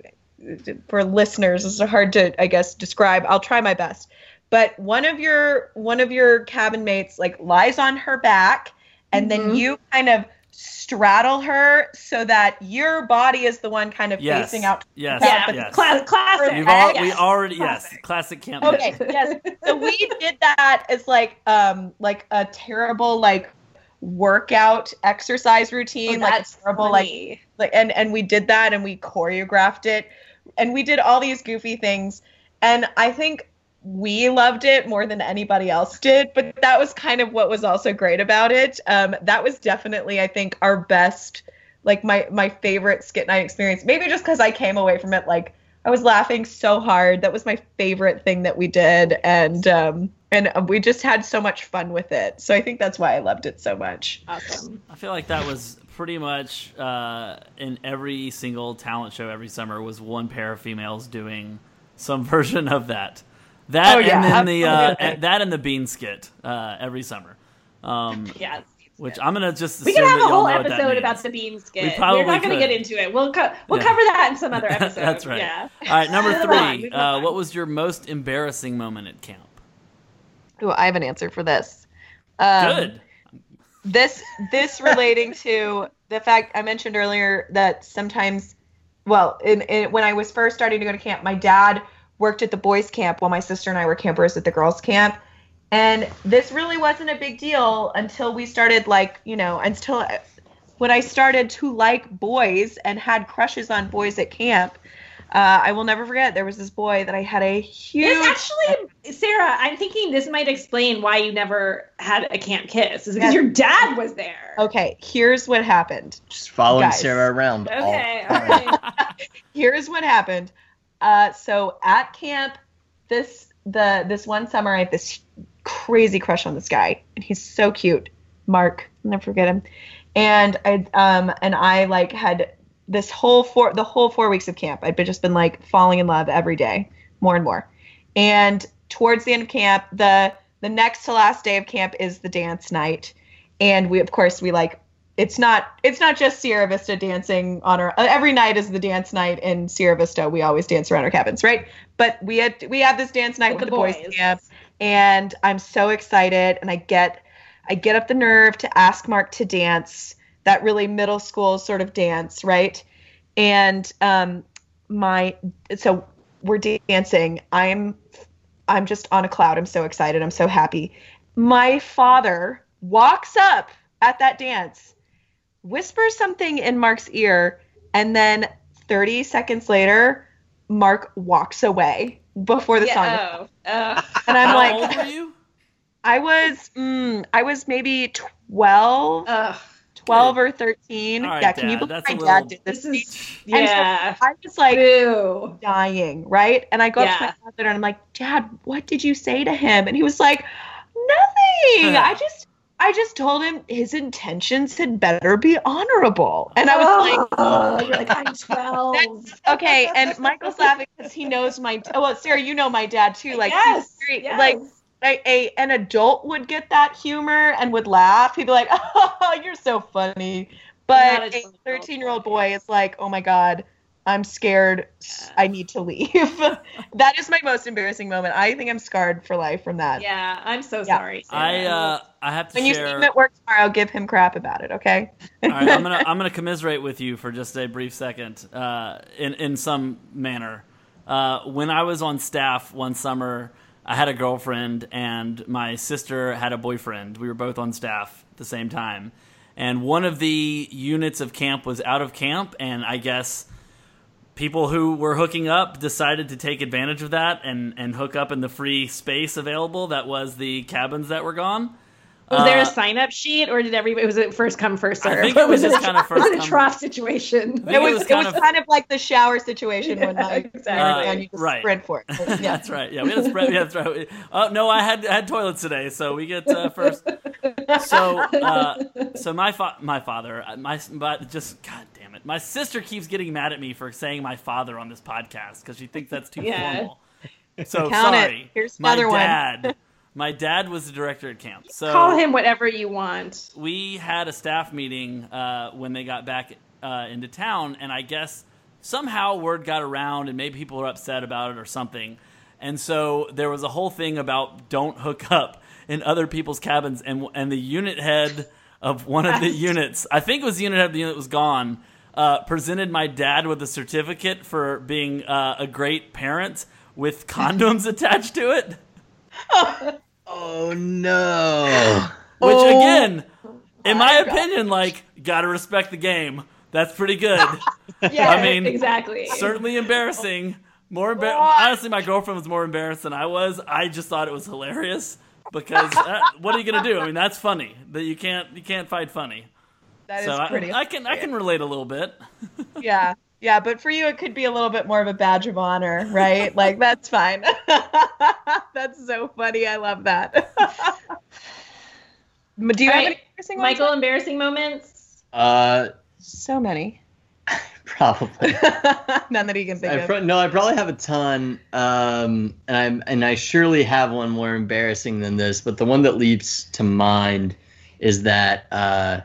for listeners, this is hard to I guess describe. I'll try my best. But one of your one of your cabin mates like lies on her back, and then Mhm. you kind of straddle her so that your body is the one kind of Yes. facing out. Yes. Yeah, yes. class, classic. You've all, Yes. we already yes, Classic. classic camp. Okay, yes. So we did that as like um like a terrible like workout exercise routine, Oh, like that's a terrible like funny. like and and we did that and we choreographed it and we did all these goofy things and I think we loved it more than anybody else did, but that was kind of what was also great about it. Um, that was definitely, I think, our best, like my my favorite skit night experience. Maybe just because I came away from it like I was laughing so hard. That was my favorite thing that we did, and um, and we just had so much fun with it. So I think that's why I loved it so much. Awesome. I feel like that was pretty much uh, in every single talent show every summer was one pair of females doing some version of that. That Oh, yeah, and then the uh, that and the bean skit uh, every summer. Um, Yeah. which I'm gonna just We assume could have that a whole know what that episode about the bean skit. We We're not gonna get into it. We'll co- we'll Yeah. cover that in some other episode. That's right. Yeah. All right, number three. Uh, what was your most embarrassing moment at camp? Oh, I have an answer for this. Um, Good. this this relating to the fact I mentioned earlier that sometimes, well, in, in when I was first starting to go to camp, my dad worked at the boys' camp while my sister and I were campers at the girls' camp, and this really wasn't a big deal until we started like you know until when I started to like boys and had crushes on boys at camp. Uh, I will never forget. There was this boy that I had a huge. This actually, Sarah, I'm thinking this might explain why you never had a camp kiss. Is because Yeah. your dad was there. okay, here's what happened. Just following Guys. Sarah around. Okay. All time. right. here's what happened. Uh, so at camp, this the this one summer I had this crazy crush on this guy, and he's so cute, Mark. I'll never forget him. And I um and I like had this whole four the whole four weeks of camp. I'd been just been like falling in love every day, more and more. And towards the end of camp, the the next to last day of camp is the dance night, and we of course we like it's not it's not just Sierra Vista dancing on our every night is the dance night in Sierra Vista. We always dance around our cabins, right? But we had we have this dance night with, With the the boys, boys. camp, and I'm so excited, and I get I get up the nerve to ask Mark to dance that really middle school sort of dance, right? And um, my so we're dancing. I'm I'm just on a cloud. I'm so excited. I'm so happy. My father walks up at that dance, whispers something in Mark's ear, and then 30 seconds later, Mark walks away before the song. Yeah, oh, oh. And I'm How like, old were you? I was, mm, I was maybe 12, Ugh, 12 or 13. All right, yeah, can you Dad, believe that's my a dad did this? this is And so yeah. I was like, Boo. dying, right? And I go up to my father and I'm like, Dad, what did you say to him? And he was like, Nothing. I just I just told him his intentions had better be honorable. And I was like, oh, you're like, I'm 12. Okay. And Michael's laughing because he knows my oh well, Sarah, you know my dad too. Like he's yes, very- yes. like a, a an adult would get that humor and would laugh. He'd be like, "Oh, you're so funny." But a a 12-year-old 13 year old boy is like, "Oh my god, I'm scared. I need to leave." that is my most embarrassing moment. I think I'm scarred for life from that. yeah, I'm so Yeah. sorry. I uh, I have to When you see him at work tomorrow, give him crap about it, okay? All right, I'm gonna I'm gonna commiserate with you for just a brief second, uh, in in some manner. Uh, when I was on staff one summer, I had a girlfriend and my sister had a boyfriend. We were both on staff at the same time, and one of the units of camp was out of camp, and I guess people who were hooking up decided to take advantage of that and and hook up in the free space available that was the cabins that were gone. was there uh, a sign up sheet or did everybody was it first come first I serve? think it was was just a, kind of was first it a trough situation? think It it was, was it was of- kind of like the shower situation when Yeah, like exactly. and you just Right. sprint for it. Yeah. That's right. Yeah, we had a spread. Yeah, that's right. Oh no, I had I had toilets today, so we get uh, first. So, uh, so my fa- my father, uh, my but just God damn it, my sister keeps getting mad at me for saying my father on this podcast because she thinks that's too Yeah. formal. So Count it. sorry. Here's my another one. dad. my dad was the director at camp. So Call him whatever you want. we had a staff meeting uh, when they got back uh, into town, and I guess somehow word got around, and maybe people were upset about it or something. And so there was a whole thing about don't hook up in other people's cabins, and and the unit head of one of the units, I think it was the unit head of the unit that was gone, uh, presented my dad with a certificate for being uh, a great parent with condoms attached to it. Oh no. Which Oh again, in my, my God. opinion, like gotta respect the game. That's pretty good. Yeah, I mean, exactly. Certainly embarrassing. More embar- honestly, my girlfriend was more embarrassed than I was. I just thought it was hilarious because uh, what are you gonna do? I mean, that's funny. That you can't you can't fight funny. That is so I, pretty. I can I can relate a little bit. yeah. Yeah, but for you it could be a little bit more of a badge of honor, right? like that's fine. that's so funny. I love that. Do you All have right, any embarrassing ones? Michael, embarrassing moments. Uh, So many. probably. None that he can think I of. pro- no, I probably have a ton, um, and I'm and I surely have one more embarrassing than this. But the one that leaps to mind is that uh,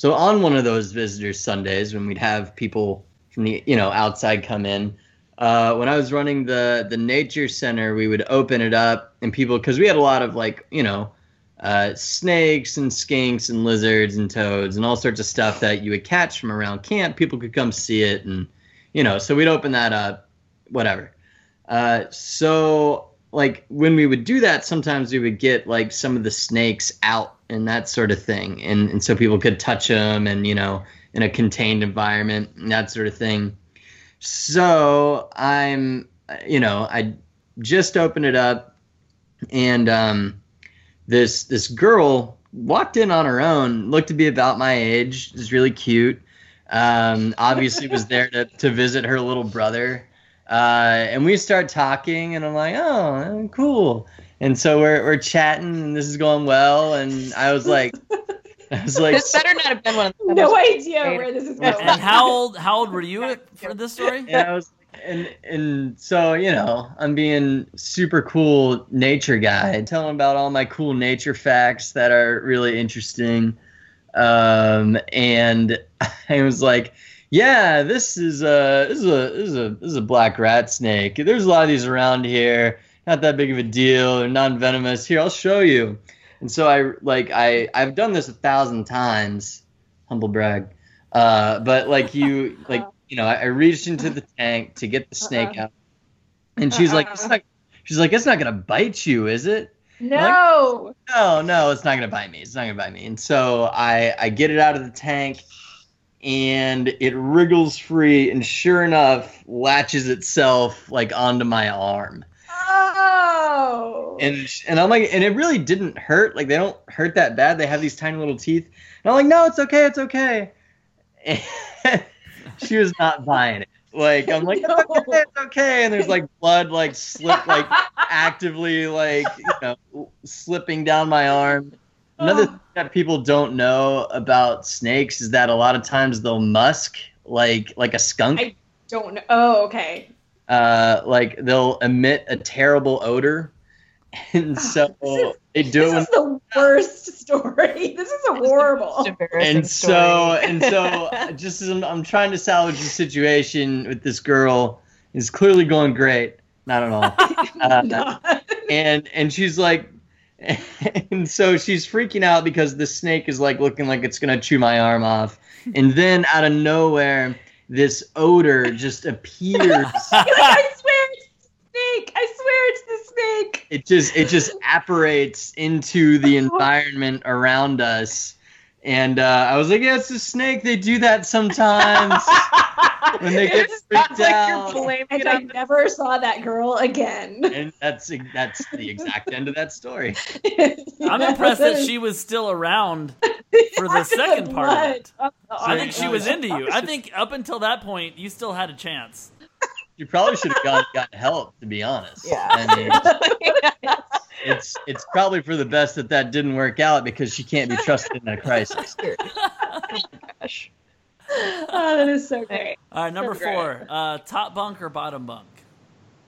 so on one of those visitors Sundays when we'd have people from the you know outside come in. Uh, when I was running the the nature center, we would open it up and people because we had a lot of like you know uh, snakes and skinks and lizards and toads and all sorts of stuff that you would catch from around camp. People could come see it and you know, so we'd open that up, whatever. Uh, so like when we would do that, sometimes we would get like some of the snakes out and that sort of thing, and and so people could touch them and you know in a contained environment and that sort of thing. So I'm, you know, I just opened it up, and um, this this girl walked in on her own, looked to be about my age, is really cute. Um, obviously was there to, to visit her little brother. Uh, and we start talking, and I'm like, oh, cool. And so we're we're chatting, and this is going well. And I was like, I was like, this better not have been one of the No most- idea where this is going. And how old how old were you for this story? and I was and and so you know I'm being super cool nature guy, telling about all my cool nature facts that are really interesting. Um, and I was like, yeah, this is a this is a this is a this is a black rat snake. There's a lot of these around here. Not that big of a deal. They're non-venomous. Here, I'll show you. And so I like I I've done this a thousand times. Humble brag. Uh, but like you like you know I, I reached into the tank to get the snake Uh-uh. out, and she's like, Uh-uh. it's not, she's like, it's not gonna bite you, is it? no. no, no, it's not gonna bite me. It's not gonna bite me. And so I I get it out of the tank, and it wriggles free, and sure enough, latches itself like onto my arm. Oh. And and I'm like, and it really didn't hurt. Like they don't hurt that bad. They have these tiny little teeth. And I'm like, no, it's okay, it's okay. And she was not buying it. Like I'm like, it's okay, it's okay. And there's like blood like slip like actively like you know slipping down my arm. Another thing that people don't know about snakes is that a lot of times they'll musk like like a skunk. I- don't know. Oh, okay. Uh, like they'll emit a terrible odor, and so this they do it This when is the worst story. This is horrible. Most embarrassing and so story. and so just as I'm, I'm trying to salvage the situation with this girl is clearly going great not at all uh, Not. and and she's like and so she's freaking out because the snake is like looking like it's gonna chew my arm off. And then out of nowhere this odor just appears. Like, I swear it's the snake. I swear it's the snake. it just it just apparates into the environment around us. And uh, i was like yeah it's a snake. They do that sometimes when they get freaked like out. you're blaming And I on the never saw that girl again. and that's that's the exact end of that story I'm impressed that she was still around for the second part of it. I think she was into oh, you. I think up until that point, you still had a chance. you probably should have gone got help to be honest Yeah. I mean, it's it's probably for the best that that didn't work out because she can't be trusted in a crisis oh Gosh. oh, that is so great. All right, number So four, uh, top bunk or bottom bunk?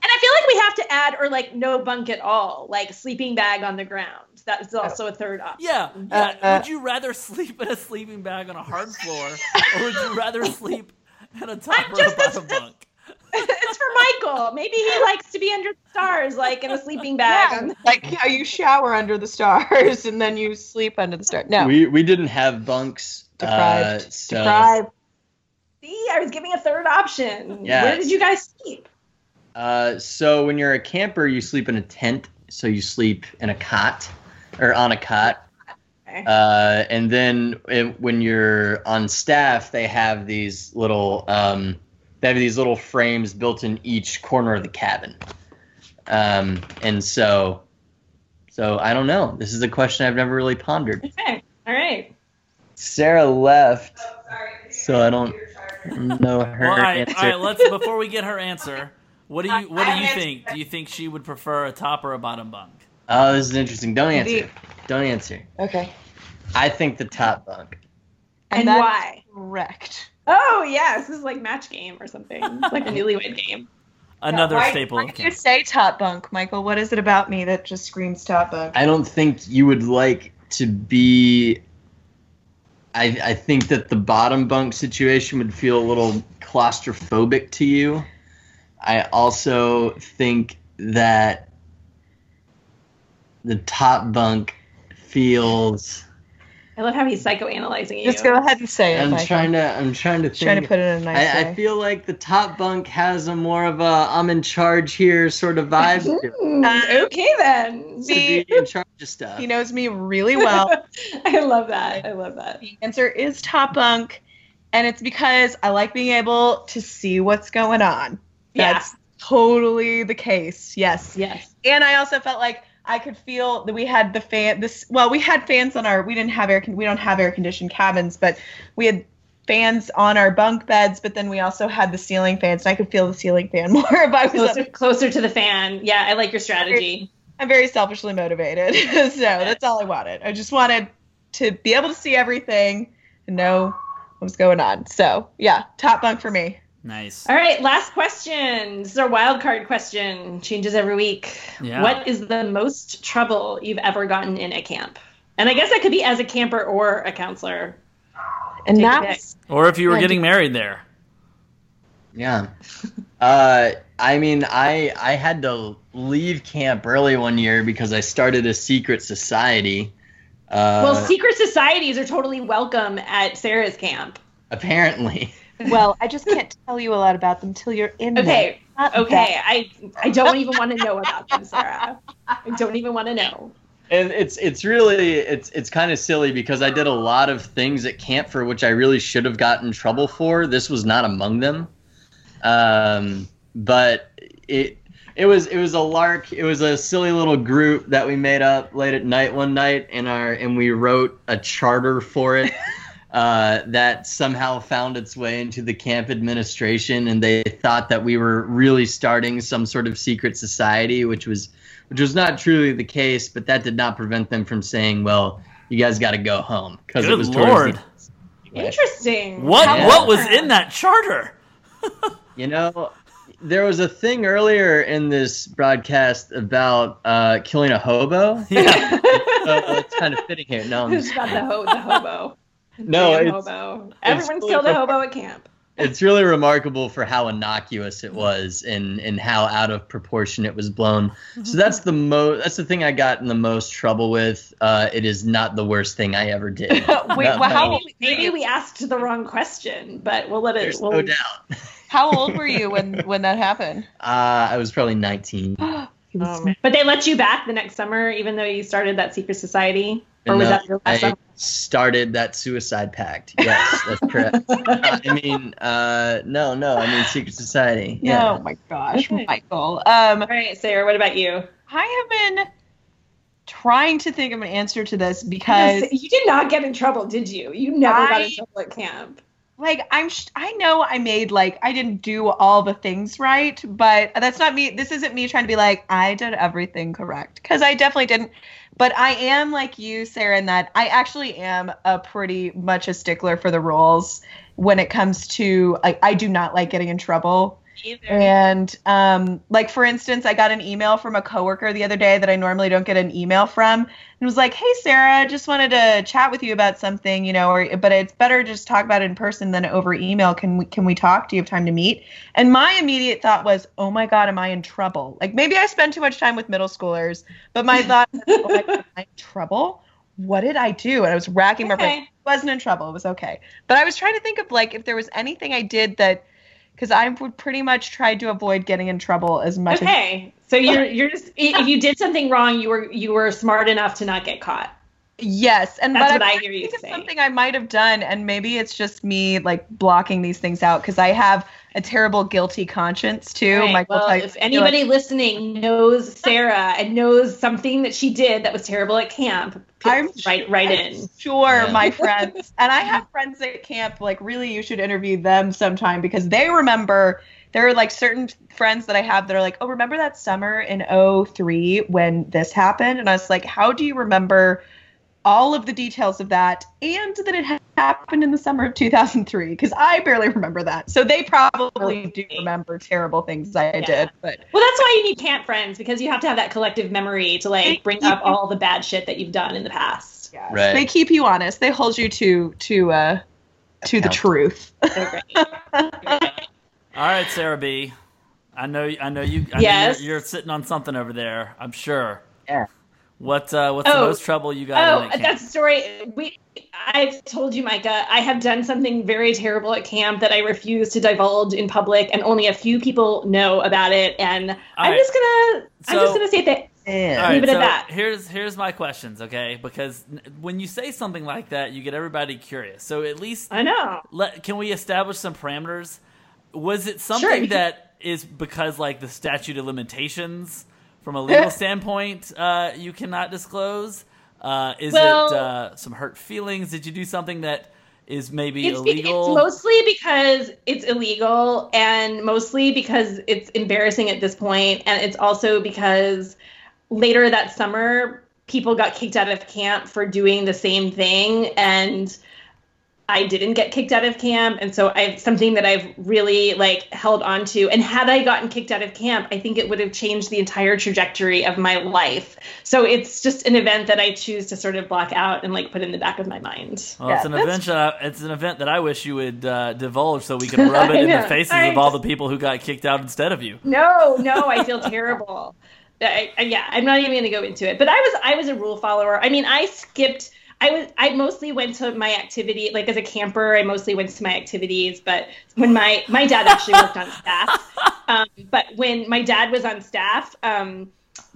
And I feel like we have to add or like no bunk at all, like sleeping bag on the ground. That is also a third option. Yeah, yeah. Uh, would you rather sleep in a sleeping bag on a hard floor, or would you rather sleep in a top or a just- bottom bunk? it's for Michael. Maybe he likes to be under the stars, like in a sleeping bag. Yeah, like how you shower under the stars and then you sleep under the stars. No, we we didn't have bunks deprived. uh, so deprived. See, I was giving a third option. Yeah. Where did you guys sleep? Uh, so when you're a camper, you sleep in a tent. So you sleep in a cot or on a cot. Okay. Uh, and then uh, when you're on staff, they have these little um, they have these little frames built in each corner of the cabin. Um, and so, so I don't know. This is a question I've never really pondered. Okay. All right. Sarah left, oh, so I don't know her Well, all right, answer. all right. Let's before we get her answer. What do you What do you think? Do you think she would prefer a top or a bottom bunk? Oh, this is interesting. Don't answer. Don't answer. Okay. I think the top bunk. And that's why? Correct. Oh yes, this is like match game or something, It's like a newlywed game. Another Why- staple Why of did you say top bunk, Michael? What is it about me that just screams top bunk? I don't think you would like to be. I, I think that the bottom bunk situation would feel a little claustrophobic to you. I also think that the top bunk feels. I love how he's psychoanalyzing you. Just go ahead and say it. I'm Michael. trying to. I'm trying to think. Trying to put it in a nice I, way. I feel like the top bunk has a more of a I'm in charge here sort of vibe to it. Uh, okay then. To See- be in charge of stuff. he knows me really well. I love that. I love that. the answer is top bunk, and it's because I like being able to see what's going on. Yeah. That's totally the case. Yes. Yes. And I also felt like I could feel that we had the fan. This well, we had fans on our. We didn't have air. con- We don't have air conditioned cabins, but we had fans on our bunk beds, but then we also had the ceiling fans, and I could feel the ceiling fan more if I was Closer, up. closer to the fan. Yeah, I like your strategy. I'm very selfishly motivated, so that's all I wanted. I just wanted to be able to see everything and know what was going on. So yeah, top bunk for me. Nice. All right, last question. This is our wild card question. Changes every week. Yeah. What is the most trouble you've ever gotten in a camp? And I guess that could be as a camper or a counselor. And Take that's Or if you were Yeah, getting married there. Yeah. Uh, I mean, I I had to leave camp early one year because I started a secret society. Uh, well, secret societies are totally welcome at Sarah's camp. apparently. well, I just can't tell you a lot about them till you're in there. Okay, Not okay. I I don't even want to know about them, Sarah. I don't even want to know. And it's it's really it's it's kind of silly because I did a lot of things at camp for which I really should have gotten in trouble for. This was not among them. Um, but it it was it was a lark. It was a silly little group that we made up late at night one night, and our and we wrote a charter for it. Uh, that somehow found its way into the camp administration, and they thought that we were really starting some sort of secret society, which was which was not truly the case. But that did not prevent them from saying, "Well, you guys got to go home," because it was lord. towards the Interesting. What Yeah. what was in that charter? You know, there was a thing earlier in this broadcast about uh, killing a hobo. Yeah. so it's kind of fitting here. No, I'm just, got the, ho- the hobo? No, it's, hobo. Everyone's really killed a hobo at camp. it's really remarkable for how innocuous it was and and how out of proportion it was blown. So that's the most that's the thing I got in the most trouble with. Uh, it is not the worst thing I ever did. Wait, well, how Maybe, we asked the wrong question, but we'll let it. There's We'll, no doubt. how old were you when when that happened? Uh, I was probably 19. But they let you back the next summer, even though you started that secret society, or was that your last I summer? started that suicide pact. Yes, that's correct. Uh, I mean, uh, no, no, I mean secret society. Yeah. Oh my gosh, Okay. Michael. Um, All right, Sarah. What about you? I have been trying to think of an answer to this because you did not get in trouble, did you? You never got in trouble at camp. Like I'm sh- I know I made like I didn't do all the things right, but that's not me. This isn't me trying to be like I did everything correct because I definitely didn't. But I am like you, Sarah, in that I actually am a pretty much a stickler for the rules when it comes to like I do not like getting in trouble. And um, like for instance, I got an email from a coworker the other day that I normally don't get an email from, and was like, "Hey Sarah, just wanted to chat with you about something, you know, or but it's better to just talk about it in person than over email. Can we can we talk? Do you have time to meet?" And my immediate thought was, "Oh my god, am I in trouble?" Like maybe I spend too much time with middle schoolers, but my thought, was, "Oh my god, am I in trouble?" What did I do? And I was racking my brain Okay. wasn't in trouble. It was okay. But I was trying to think of like if there was anything I did that because I would pretty much try to avoid getting in trouble as much as Okay, so you're you're just if you did something wrong, you were you were smart enough to not get caught. yes. And That's but what I'm I hear you say. Something I might have done, and maybe it's just me like blocking these things out because I have a terrible guilty conscience too. Right, Michael, well, tell if anybody listening knows Sarah and knows something that she did that was terrible at camp, I'm right right in. Sure, Yeah. my friends. And I have friends at camp. Like, really, you should interview them sometime because they remember. There are like certain friends that I have that are like, oh, remember that summer in 03 when this happened? And I was like, how do you remember all of the details of that and that it ha- happened in the summer of 2003? Because I barely remember that. So they probably do remember terrible things I did. But Well, that's why you need camp friends because you have to have that collective memory to like bring up all the bad shit that you've done in the past. yeah, Right. they keep you honest. They hold you to to uh to the truth. All right, Sarah B. I know I know you I Yes? know you're, you're sitting on something over there. I'm sure. Yeah. What uh, what's the Oh. most trouble you got in Oh, at camp? that's a story. We, I've told you, Micah. I have done something very terrible at camp that I refuse to divulge in public, and only a few people know about it. And I'm right. just gonna, I'm just gonna say that. Yeah. All right, Leave it at that. Here's here's my questions, okay? Because when you say something like that, you get everybody curious. So at least I know. let, can we establish some parameters? Was it Sure, something you can- that is because like the statute of limitations from a legal standpoint uh, you cannot disclose? Uh, is Well- it uh, some hurt feelings? Did you do something that is maybe It's, be- it's mostly because it's illegal and mostly because it's embarrassing at this point and it's also because later that summer people got kicked out of camp for doing the same thing and I didn't get kicked out of camp and so I've something that I've really like held on to and had I gotten kicked out of camp I think it would have changed the entire trajectory of my life so it's just an event that I choose to sort of block out and like put in the back of my mind well, it's an event. That I, it's an event that I wish you would uh, divulge so we could rub it in the faces I of all the people who got kicked out instead of you. No, no, I feel terrible. I, I, yeah, I'm not even going to go into it. But I was I was a rule follower. I mean, I skipped. I was I mostly went to my activity like as a camper. I mostly went to my activities. But when my my dad actually worked on staff, um, but when my dad was on staff. Um,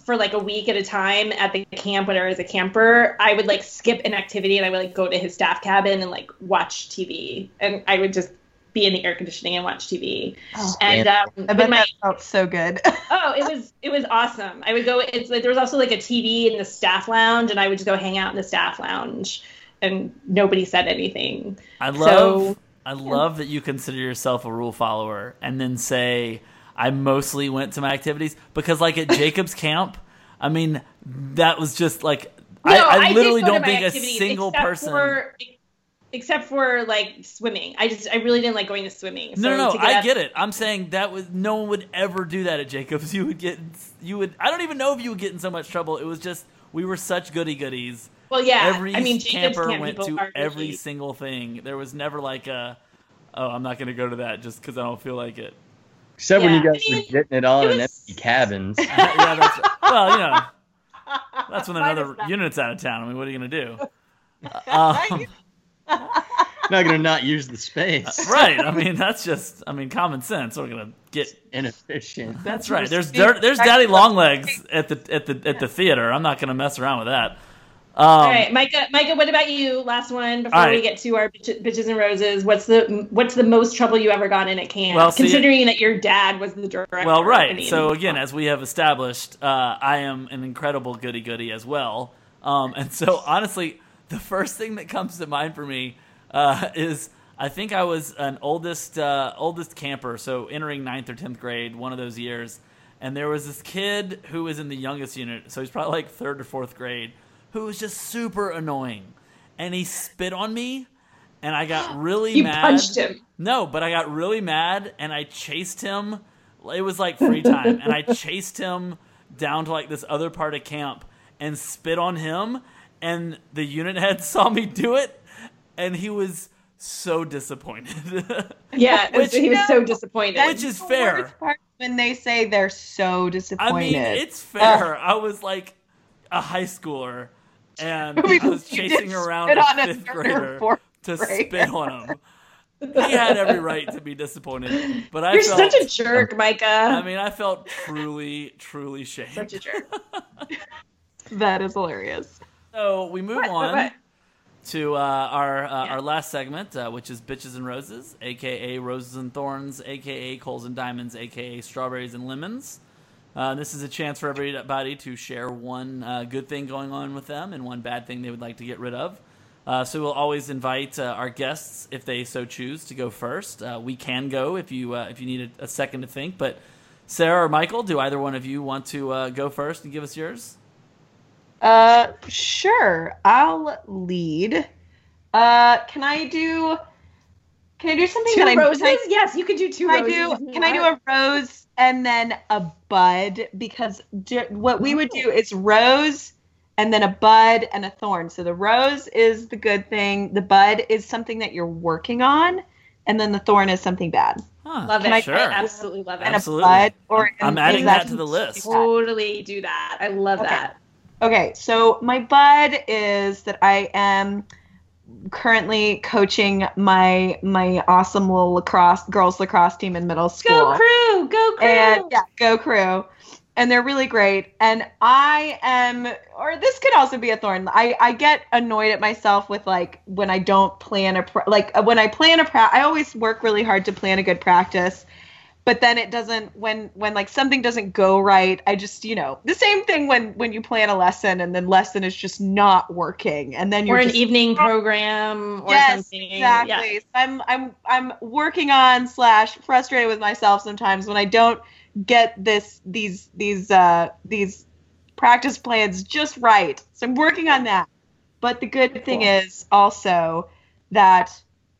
for like a week at a time at the camp when I was a camper, I would like skip an activity and I would like go to his staff cabin and like watch TV. And I would just be in the air conditioning and watch TV. Oh, and um, I bet my that felt so good. oh, it was it was awesome. I would go. It's like there was also like a TV in the staff lounge, and I would just go hang out in the staff lounge, and nobody said anything. I love So- I love that you consider yourself a rule follower and then say I mostly went to my activities because like at Jacob's camp, I mean that was just like I, No, I did literally don't think a single person for- except for like swimming. I just I really didn't like going to swimming. No, So no, no. to I out- get it. I'm saying that was no one would ever do that at Jacobs. You would get, you would. I don't even know if you would get in so much trouble. It was just we were such goody goodies. Well, yeah. every I mean, camper camp went to every really- single thing. There was never like a, oh, I'm not going to go to that just because I don't feel like it. Except when you guys I were getting it on it in was- empty cabins. yeah, that's well, you know, that's when another unit's out of town. I mean, what are you going to do? Um, not gonna not use the space. right. I mean, that's just. I mean, common sense. We're gonna get. Inefficient. That's right. There's dirt, there's Daddy Longlegs at the at the at the theater. I'm not gonna mess around with that. Um, All right, Micah. Micah, what about you? Last one before All we get to our bitch, bitches and roses. What's the what's the most trouble you ever got in at camp? Well, see- considering that your dad was the director. Well, right. mean, So again, as we have established, uh, I am an incredible goody goody as well. Um, and so honestly, the first thing that comes to mind for me uh, is I think I was an oldest uh, oldest camper, so entering ninth or tenth grade, one of those years. And there was this kid who was in the youngest unit, so he's probably like third or fourth grade, who was just super annoying. And he spit on me, and I got really you mad. punched him. No, but I got really mad and I chased him. It was like free time, and I chased him down to like this other part of camp and spit on him. And the unit head saw me do it, and he was so disappointed. Yeah, Which- he was so disappointed. Which is fair. when they say they're so disappointed. I disappointed. mean, it's fair. I was like a high schooler, and I was chasing around a on a fifth grader to grader. spit on him. He had every right to be disappointed, but I You're felt such a jerk, Micah. I mean, I felt truly, truly shamed. such a jerk. that is hilarious. So we move What? on What? to uh, our uh, Yeah. our last segment, uh, which is bitches and roses, aka roses and thorns, aka coals and diamonds, aka strawberries and lemons. Uh, this is a chance for everybody to share one uh, good thing going on with them and one bad thing they would like to get rid of. Uh, so we'll always invite uh, our guests, if they so choose, to go first. Uh, we can go if you uh, if you need a, a second to think. But Sarah or Michael, do either one of you want to uh, go first and give us yours? Uh, sure. I'll lead. Uh, can I do? Can I do something Two that I roses? Can I, yes, you could do two can I do? Can I do a rose and then a bud? Because j- what we would do is rose and then a bud and a thorn. So the rose is the good thing. The bud is something that you're working on, and then the thorn is something bad. Huh, Love it. I- sure. I absolutely love And it. Absolutely. a bud, or I'm is adding that to the list. Totally do that. I love Okay. that. Okay, so my bud is that I am currently coaching my my awesome little lacrosse girls lacrosse team in middle school. Go crew! Go crew! and yeah, go crew. And they're really great. And I am, or this could also be a thorn. I, I get annoyed at myself with like when I don't plan a, like when I plan a, pra- I always work really hard to plan a good practice. But then it doesn't when when like something doesn't go right i just you know the same thing when when you plan a lesson and then lesson is just not working and then you're or an just, evening program or yes something. exactly Yeah. i'm i'm i'm working on slash frustrated with myself sometimes when i don't get this these these uh these practice plans just right so i'm working on that but the good thing is also that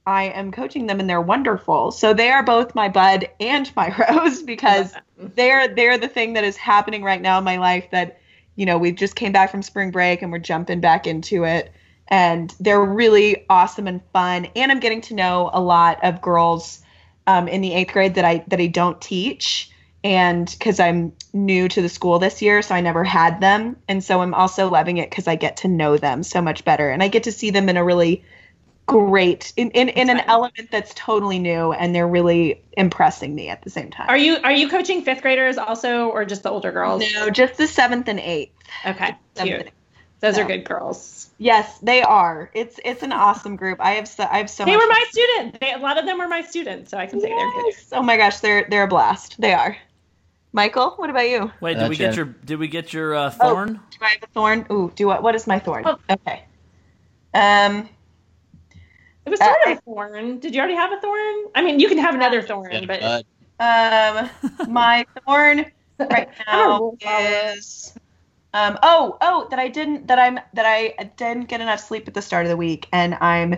I am coaching them and they're wonderful. So they are both my bud and my rose because they're they're the thing that is happening right now in my life that you know we just came back from spring break and we're jumping back into it. And they're really awesome and fun. And I'm getting to know a lot of girls um, in the eighth grade that I that I don't teach. And because I'm new to the school this year, so I never had them, and so I'm also loving it because I get to know them so much better, and I get to see them in a really great in in, in an element that's totally new, and they're really impressing me at the same time. Are you are you coaching fifth graders also, or just the older girls? No, just the seventh and eighth. Okay, Seventh and eighth. Those are good girls. Yes, they are. It's it's an awesome group. I have so I have so They much were my student. They, a lot of them were my students, so I can say they're good. Oh my gosh, they're they're a blast. They are. Michael, what about you? Wait, did we Gotcha. get your did we get your uh, thorn? Do I have a thorn? Ooh, do what? What is my thorn? Oh. Okay. Um. It was sort Uh, of a thorn. Did you already have a thorn? I mean, you can have another thorn, Yeah, but bud. Um. My thorn right now is. Um. Oh. Oh. That I didn't. That I'm. That I didn't get enough sleep at the start of the week, and I'm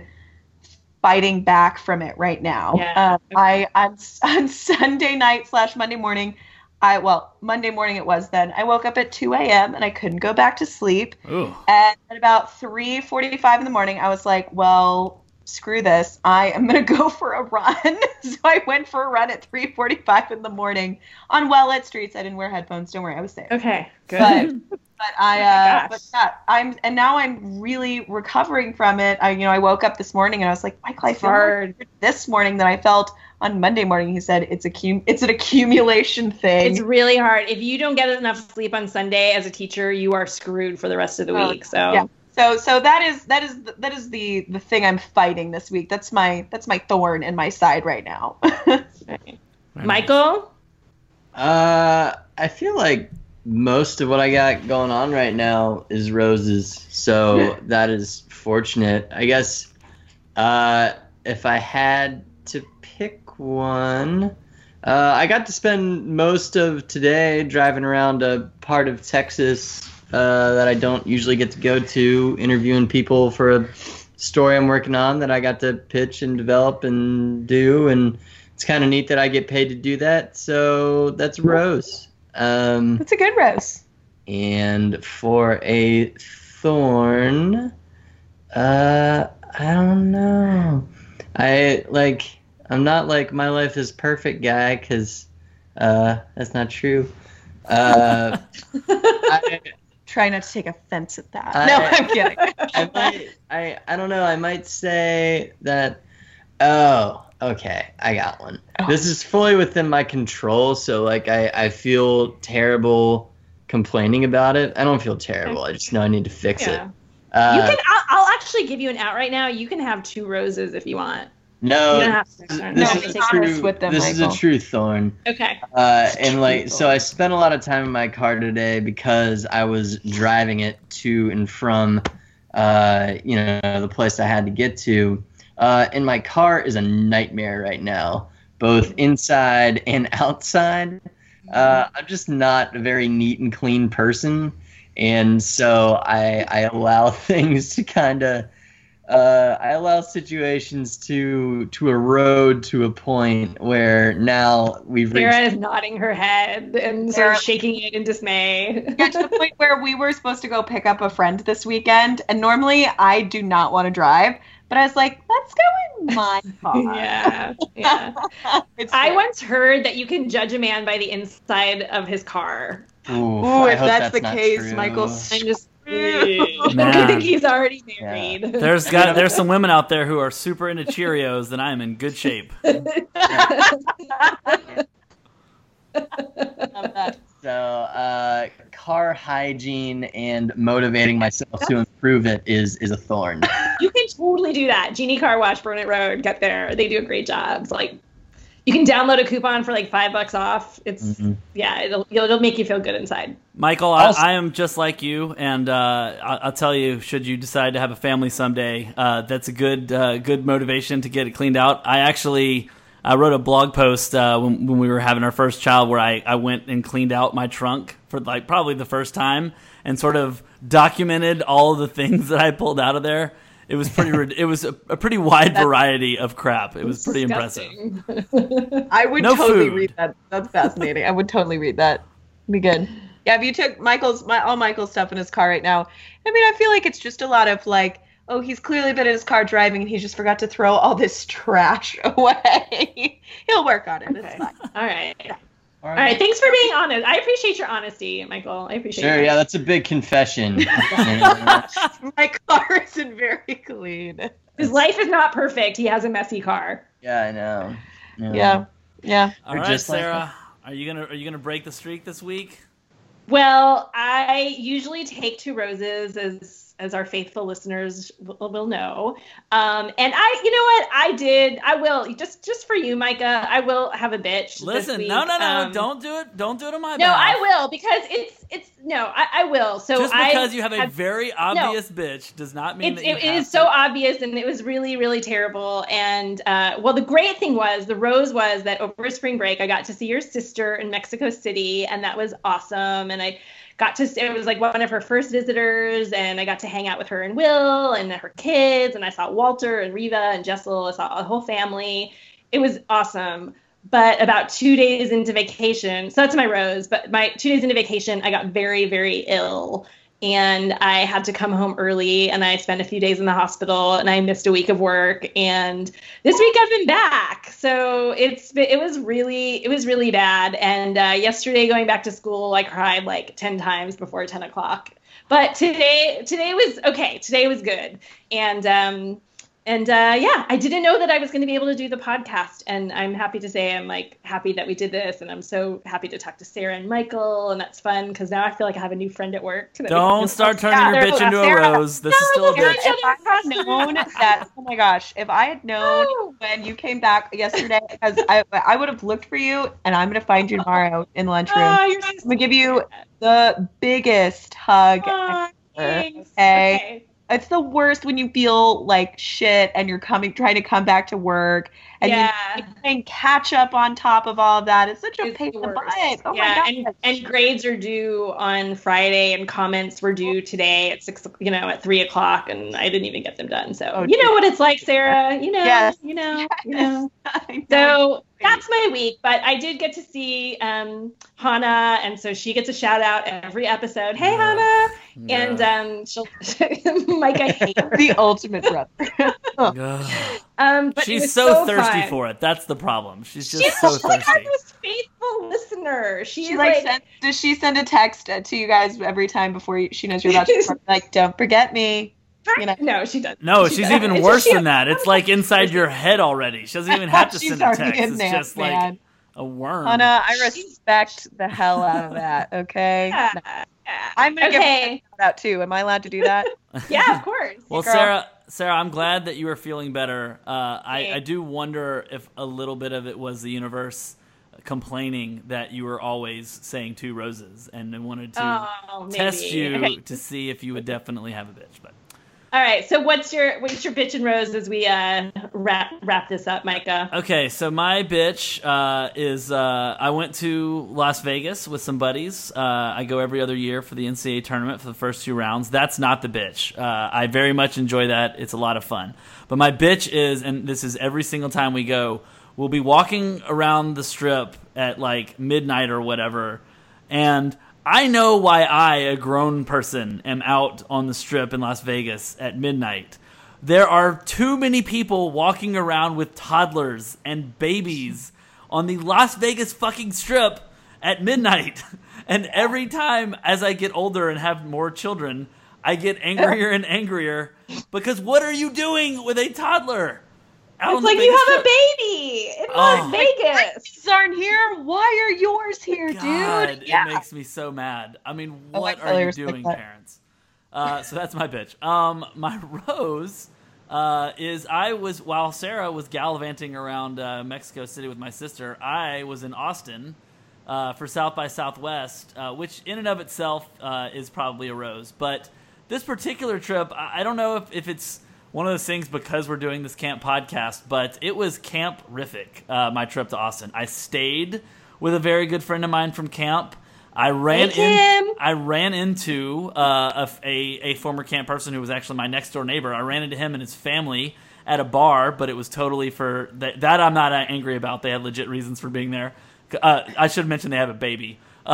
fighting back from it right now. Yeah, Um, I on on Sunday night slash Monday morning. I well Monday morning it was then. I woke up at 2 a.m. and I couldn't go back to sleep. Ooh. And at about 3:45 in the morning, I was like, "Well, screw this. I am gonna go for a run." so I went for a run at 3:45 in the morning on well-lit streets. I didn't wear headphones. Don't worry, I was safe. okay, good. But but I Oh uh, but yeah, I'm and now I'm really recovering from it. I you know I woke up this morning and I was like, Michael, I feel Hard. this morning that I felt on Monday morning. He said it's a cum- it's an accumulation thing. It's really hard. If you don't get enough sleep on Sunday as a teacher, you are screwed for the rest of the Oh, week. So yeah. So so that is that is that is the the thing I'm fighting this week. That's my that's my thorn in my side right now. Okay. Michael, Uh, I feel like most of what I got going on right now is roses, so that is fortunate. I guess uh, if I had to pick one, uh, I got to spend most of today driving around a part of Texas uh, that I don't usually get to go to, interviewing people for a story I'm working on that I got to pitch and develop and do, and it's kind of neat that I get paid to do that. So that's Rose. Um, That's a good rose. and for a thorn, uh, I don't know. I like. I'm not like my life is perfect guy because uh, that's not true. Uh, I, Try not to take offense at that. I- no, I'm kidding. I might, I, I don't know. I might say that. Oh, okay. I got one. Oh. This is fully within my control, so like I, I feel terrible complaining about it. I don't feel terrible. I just know I need to fix yeah. it. Uh, you can. I'll, I'll actually give you an out right now. You can have two roses if you want. No. you don't have to. this No, No, is a honest true. with them, this is a true thorn. Okay. Uh, and like, so I spent a lot of time in my car today because I was driving it to and from, uh, you know, the place I had to get to. Uh, and my car is a nightmare right now, both inside and outside. Uh, I'm just not a very neat and clean person, and so I I allow things to kind of. Uh, I allow situations to to erode to a point where now we've reached Sarah is nodding her head and sort Sarah- of shaking it in dismay. got to the point where we were supposed to go pick up a friend this weekend, and normally I do not want to drive, but I was like, let's go in my car. yeah. Yeah. It's I once heard that you can judge a man by the inside of his car. Oof, Ooh, if hope that's, the case, true. Michael. I'm just. Ew. Man. I think he's already married. There's got there's some women out there who are super into Cheerios, then I'm in good shape. So, uh, car hygiene and motivating myself to improve it is is a thorn. you can totally do that. Genie Car Wash, Burnet Road, get there. They do a great job. It's like you can download a coupon for like five bucks off. It's Mhm. yeah, it'll it'll make you feel good inside. Michael, I, Also- I am just like you, and uh, I, I'll tell you, should you decide to have a family someday, uh, that's a good uh, good motivation to get it cleaned out. I actually I wrote a blog post uh, when, when we were having our first child where I, I went and cleaned out my trunk for like probably the first time and sort of documented all of the things that I pulled out of there. It was pretty. it was a, a pretty wide variety of crap. It was pretty impressive. I would No totally food. read that. That's fascinating. I would totally read that. Be good. Yeah, if you took Michael's my all Michael's stuff in his car right now, I mean, I feel like it's just a lot of like, oh, he's clearly been in his car driving and he just forgot to throw all this trash away. He'll work on it. It's Okay. fine. All right. All right. Thanks for being honest. I appreciate your honesty, Michael. I appreciate Sure, it. yeah, that's a big confession. My car isn't very clean. His life is not perfect. He has a messy car. yeah, I know. Yeah. Yeah. All Or right, just like Sarah, are you gonna are you gonna break the streak this week? Well, I usually take two roses as as our faithful listeners will, will know. Um, and I, you know what, I did. I will just just for you, Micah. I will have a bitch. this Listen, no, no, no, Um, don't do it. Don't do it on my No, behalf. I will because it's it's no, I, I will. So Just I because you have a very obvious bitch does not mean it's, that you it, it have is so obvious and it was really really terrible and uh, well the great thing was the rose was that over spring break i got to see your sister in mexico city and that was awesome and i got to it was like one of her first visitors and i got to hang out with her and will and her kids and i saw walter and riva and jessel. I saw a whole family. It was awesome. But about two days into vacation so that's my rose but my two days into vacation i got very very ill and I had to come home early and I spent a few days in the hospital and I missed a week of work and this week I've been back. So it's it was really it was really bad. And uh, yesterday going back to school I cried like 10 times before 10 o'clock. But today today was okay. Today was good. And um and uh, yeah, I didn't know that I was going to be able to do the podcast, and I'm happy to say I'm like happy that we did this, and I'm so happy to talk to Sarah and Michael, and that's fun because now I feel like I have a new friend at work. that we can Don't start turning to. your bitch into a rose. This is still a bitch. If I had known that, oh my gosh, if I had known No. when you came back yesterday, because I, I would have looked for you, and I'm gonna find you tomorrow in the lunchroom. Oh, so I'm gonna give you the biggest hug. Aw, thanks. Okay. Okay. It's the worst when you feel like shit and you're coming, trying to come back to work, and Yeah. playing catch up on top of all of that. It's such a It's pain in the butt. Oh yeah, my and god. and grades are due on Friday, and comments were due today at six, you know, at three o'clock, and I didn't even get them done. So Oh, you know what it's like, Sarah. You know, Yes. you know, you know. Know. So that's my week, but I did get to see um, Hannah, and so she gets a shout out every episode. Hey, Yeah. Hannah, and um, she'll Mike, I hate her. the ultimate brother. Ugh. Um, but She's was so, thirsty fun. for it. That's the problem. She's just She's so like our thirsty. most faithful listener. She's She like, like, send, does she send a text uh, to you guys every time before you, she knows you're about to record? like don't forget me you know no, she doesn't. No, She she's doesn't. even worse just- than that. It's like inside your head already. She doesn't even have to send a text. It's there, just like a worm. Hannah, I respect the hell out of that okay Yeah, No. yeah. I'm gonna give her okay. a shout out too am I allowed to do that Yeah, of course. Well, girl. Sarah, Sarah, I'm glad that you are feeling better. Uh, I, I do wonder if a little bit of it was the universe complaining that you were always saying two roses and I wanted to Oh, test you Okay. to see if you would definitely have a bitch. But All right. So what's your what's your bitch and rose as we uh wrap wrap this up, Micah? Okay, so my bitch uh, is uh, I went to Las Vegas with some buddies. Uh, I go every other year for the NCAA tournament for the first two rounds. That's not the bitch. Uh, I very much enjoy that. It's a lot of fun. But my bitch is, and this is every single time we go, we'll be walking around the strip at like midnight or whatever, and I know why I, a grown person, am out on the strip in Las Vegas at midnight. There are too many people walking around with toddlers and babies on the Las Vegas fucking strip at midnight. And every time as I get older and have more children, I get angrier and angrier because what are you doing with a toddler? Out It's like you Vegas have a baby in Oh. Las Vegas. these aren't here why are yours here God, dude yeah it makes me so mad. I mean, Oh, what totally are you doing, that. parents? Uh, so that's my bitch. Um, my rose uh, is I was while Sarah was gallivanting around uh, Mexico City with my sister, I was in Austin uh, for South by Southwest, uh, which in and of itself uh, is probably a rose. But this particular trip, I, I don't know if, if it's one of those things because we're doing this camp podcast, but it was camp rific. Uh, my trip to Austin, I stayed with a very good friend of mine from camp. I ran Hey, in. I ran into uh, a, a a former camp person who was actually my next door neighbor. I ran into him and his family at a bar, but it was totally for that. That I'm not angry about. They had legit reasons for being there. Uh, I should mention they have a baby.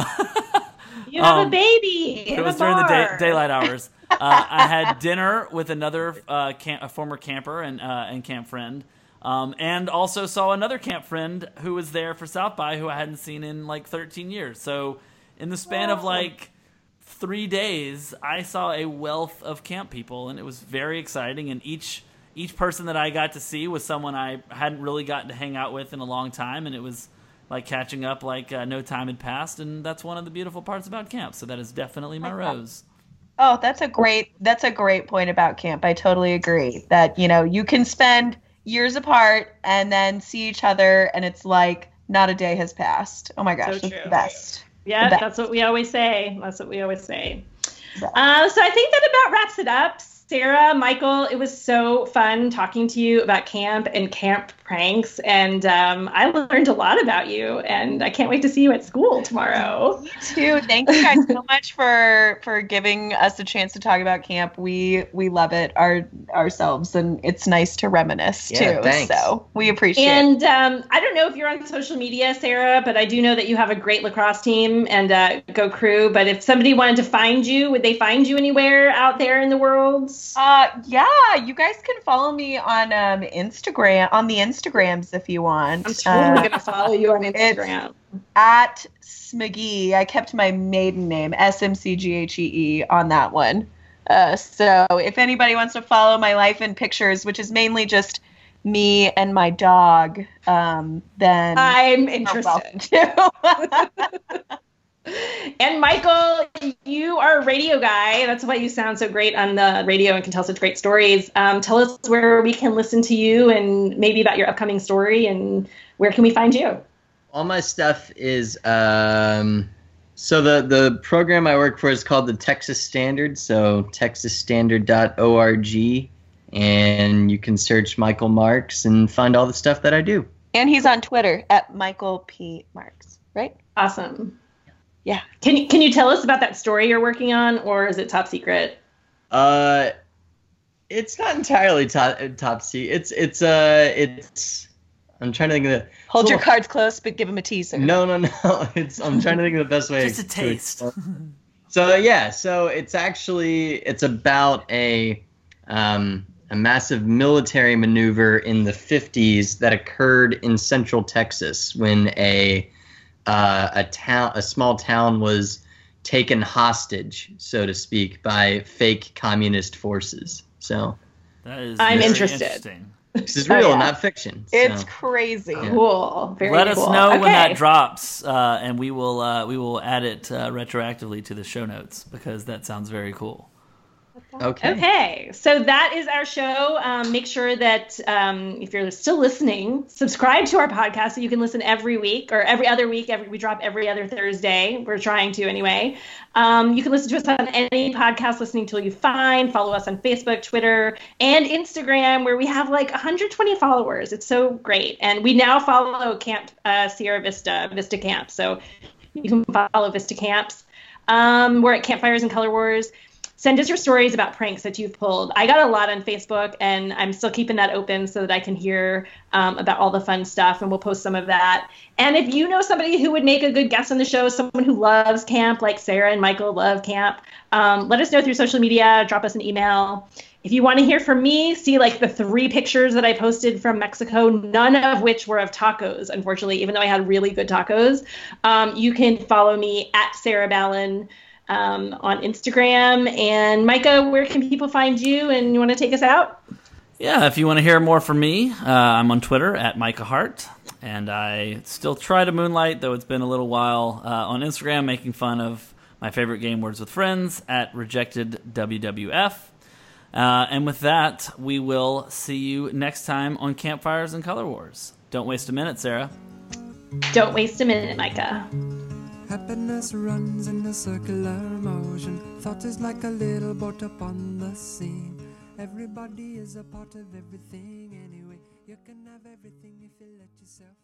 You have Um, a baby. It was during the day, daylight hours. Uh, I had dinner with another uh, camp, a former camper and uh, and camp friend, um, and also saw another camp friend who was there for South by who I hadn't seen in like 13 years. So in the span of like three days, I saw a wealth of camp people, and it was very exciting. And each each person that I got to see was someone I hadn't really gotten to hang out with in a long time, and it was like catching up like uh, no time had passed. And that's one of the beautiful parts about camp. So that is definitely my rose. Oh, that's a great that's a great point about camp. I totally agree that, you know, you can spend years apart and then see each other and it's like not a day has passed. Oh my gosh, So the best. Yeah, The best. that's what we always say. That's what we always say. Uh, so I think that about wraps it up. Sarah, Michael, it was so fun talking to you about camp and camp pranks, and um, I learned a lot about you. And I can't wait to see you at school tomorrow. Me too. Thank you guys so much for for giving us a chance to talk about camp. We we love it our ourselves and it's nice to reminisce Yeah, too. thanks. So we appreciate it. And um, I don't know if you're on social media, Sarah, but I do know that you have a great lacrosse team and uh, Go Crew. But if somebody wanted to find you, would they find you anywhere out there in the world? Uh, yeah, you guys can follow me on um, Instagram on the Instagrams if you want. I'm totally Uh, gonna follow you on Instagram. at Smiggy. I kept my maiden name S M C G H E E on that one. Uh, so if anybody wants to follow my life in pictures, which is mainly just me and my dog, um, then I'm interested. welcome to. And Michael, you are a radio guy. That's why you sound so great on the radio and can tell such great stories. Um, tell us where we can listen to you and maybe about your upcoming story and where can we find you? all my stuff is um so the the program I work for is called the Texas Standard, so texasstandard.org and you can search Michael Marks and find all the stuff that I do. and he's on Twitter at Michael P Marks, right? Awesome. Yeah. Can you can you tell us about that story you're working on, or is it top secret? Uh it's not entirely top top C. It's it's uh it's I'm trying to think of the Hold your Cool. cards close, but give them a teaser. No, no, no. It's I'm trying to think of the best way Just a to taste. explain- So yeah, so it's actually it's about a um, a massive military maneuver in the 50s that occurred in central Texas when a uh, a town a small town was taken hostage, so to speak, by fake communist forces. So That is I'm interested. this is Oh, real, yeah. not fiction. It's crazy. Yeah. Cool. Very Let us cool. know when that drops, uh, and we will uh, we will add it uh, retroactively to the show notes because that sounds very cool. Okay. Okay, so that is our show. Um, make sure that um, if you're still listening, subscribe to our podcast so you can listen every week or every other week. Every we drop every other Thursday. We're trying to anyway. Um, you can listen to us on any podcast listening tool you find. Follow us on Facebook, Twitter, and Instagram, where we have like 120 followers. It's so great, and we now follow Camp uh, Sierra Vista, Vista Camp. So you can follow Vista Camps. Um, we're at Campfires and Color Wars send us your stories about pranks that you've pulled. I got a lot on Facebook, and I'm still keeping that open so that I can hear um, about all the fun stuff, and we'll post some of that. And if you know somebody who would make a good guest on the show, someone who loves camp, like Sarah and Michael love camp, um, let us know through social media. Drop us an email. If you want to hear from me, see like the three pictures that I posted from Mexico, none of which were of tacos, unfortunately, even though I had really good tacos. Um, you can follow me at Sarah Ballin um, on Instagram. And Micah, where can people find you? And you want to take us out? Yeah, if you want to hear more from me, uh, I'm on Twitter at Micah Hart, and I still try to moonlight, though it's been a little while, uh, on Instagram, making fun of my favorite game words with friends at Rejected WWF. Uh, and with that, we will see you next time on Campfires and Color Wars. Don't waste a minute, Sarah. Don't waste a minute, Micah. Happiness runs in a circular motion. Thought is like a little boat upon the sea. Everybody is a part of everything anyway. You can have everything if you let yourself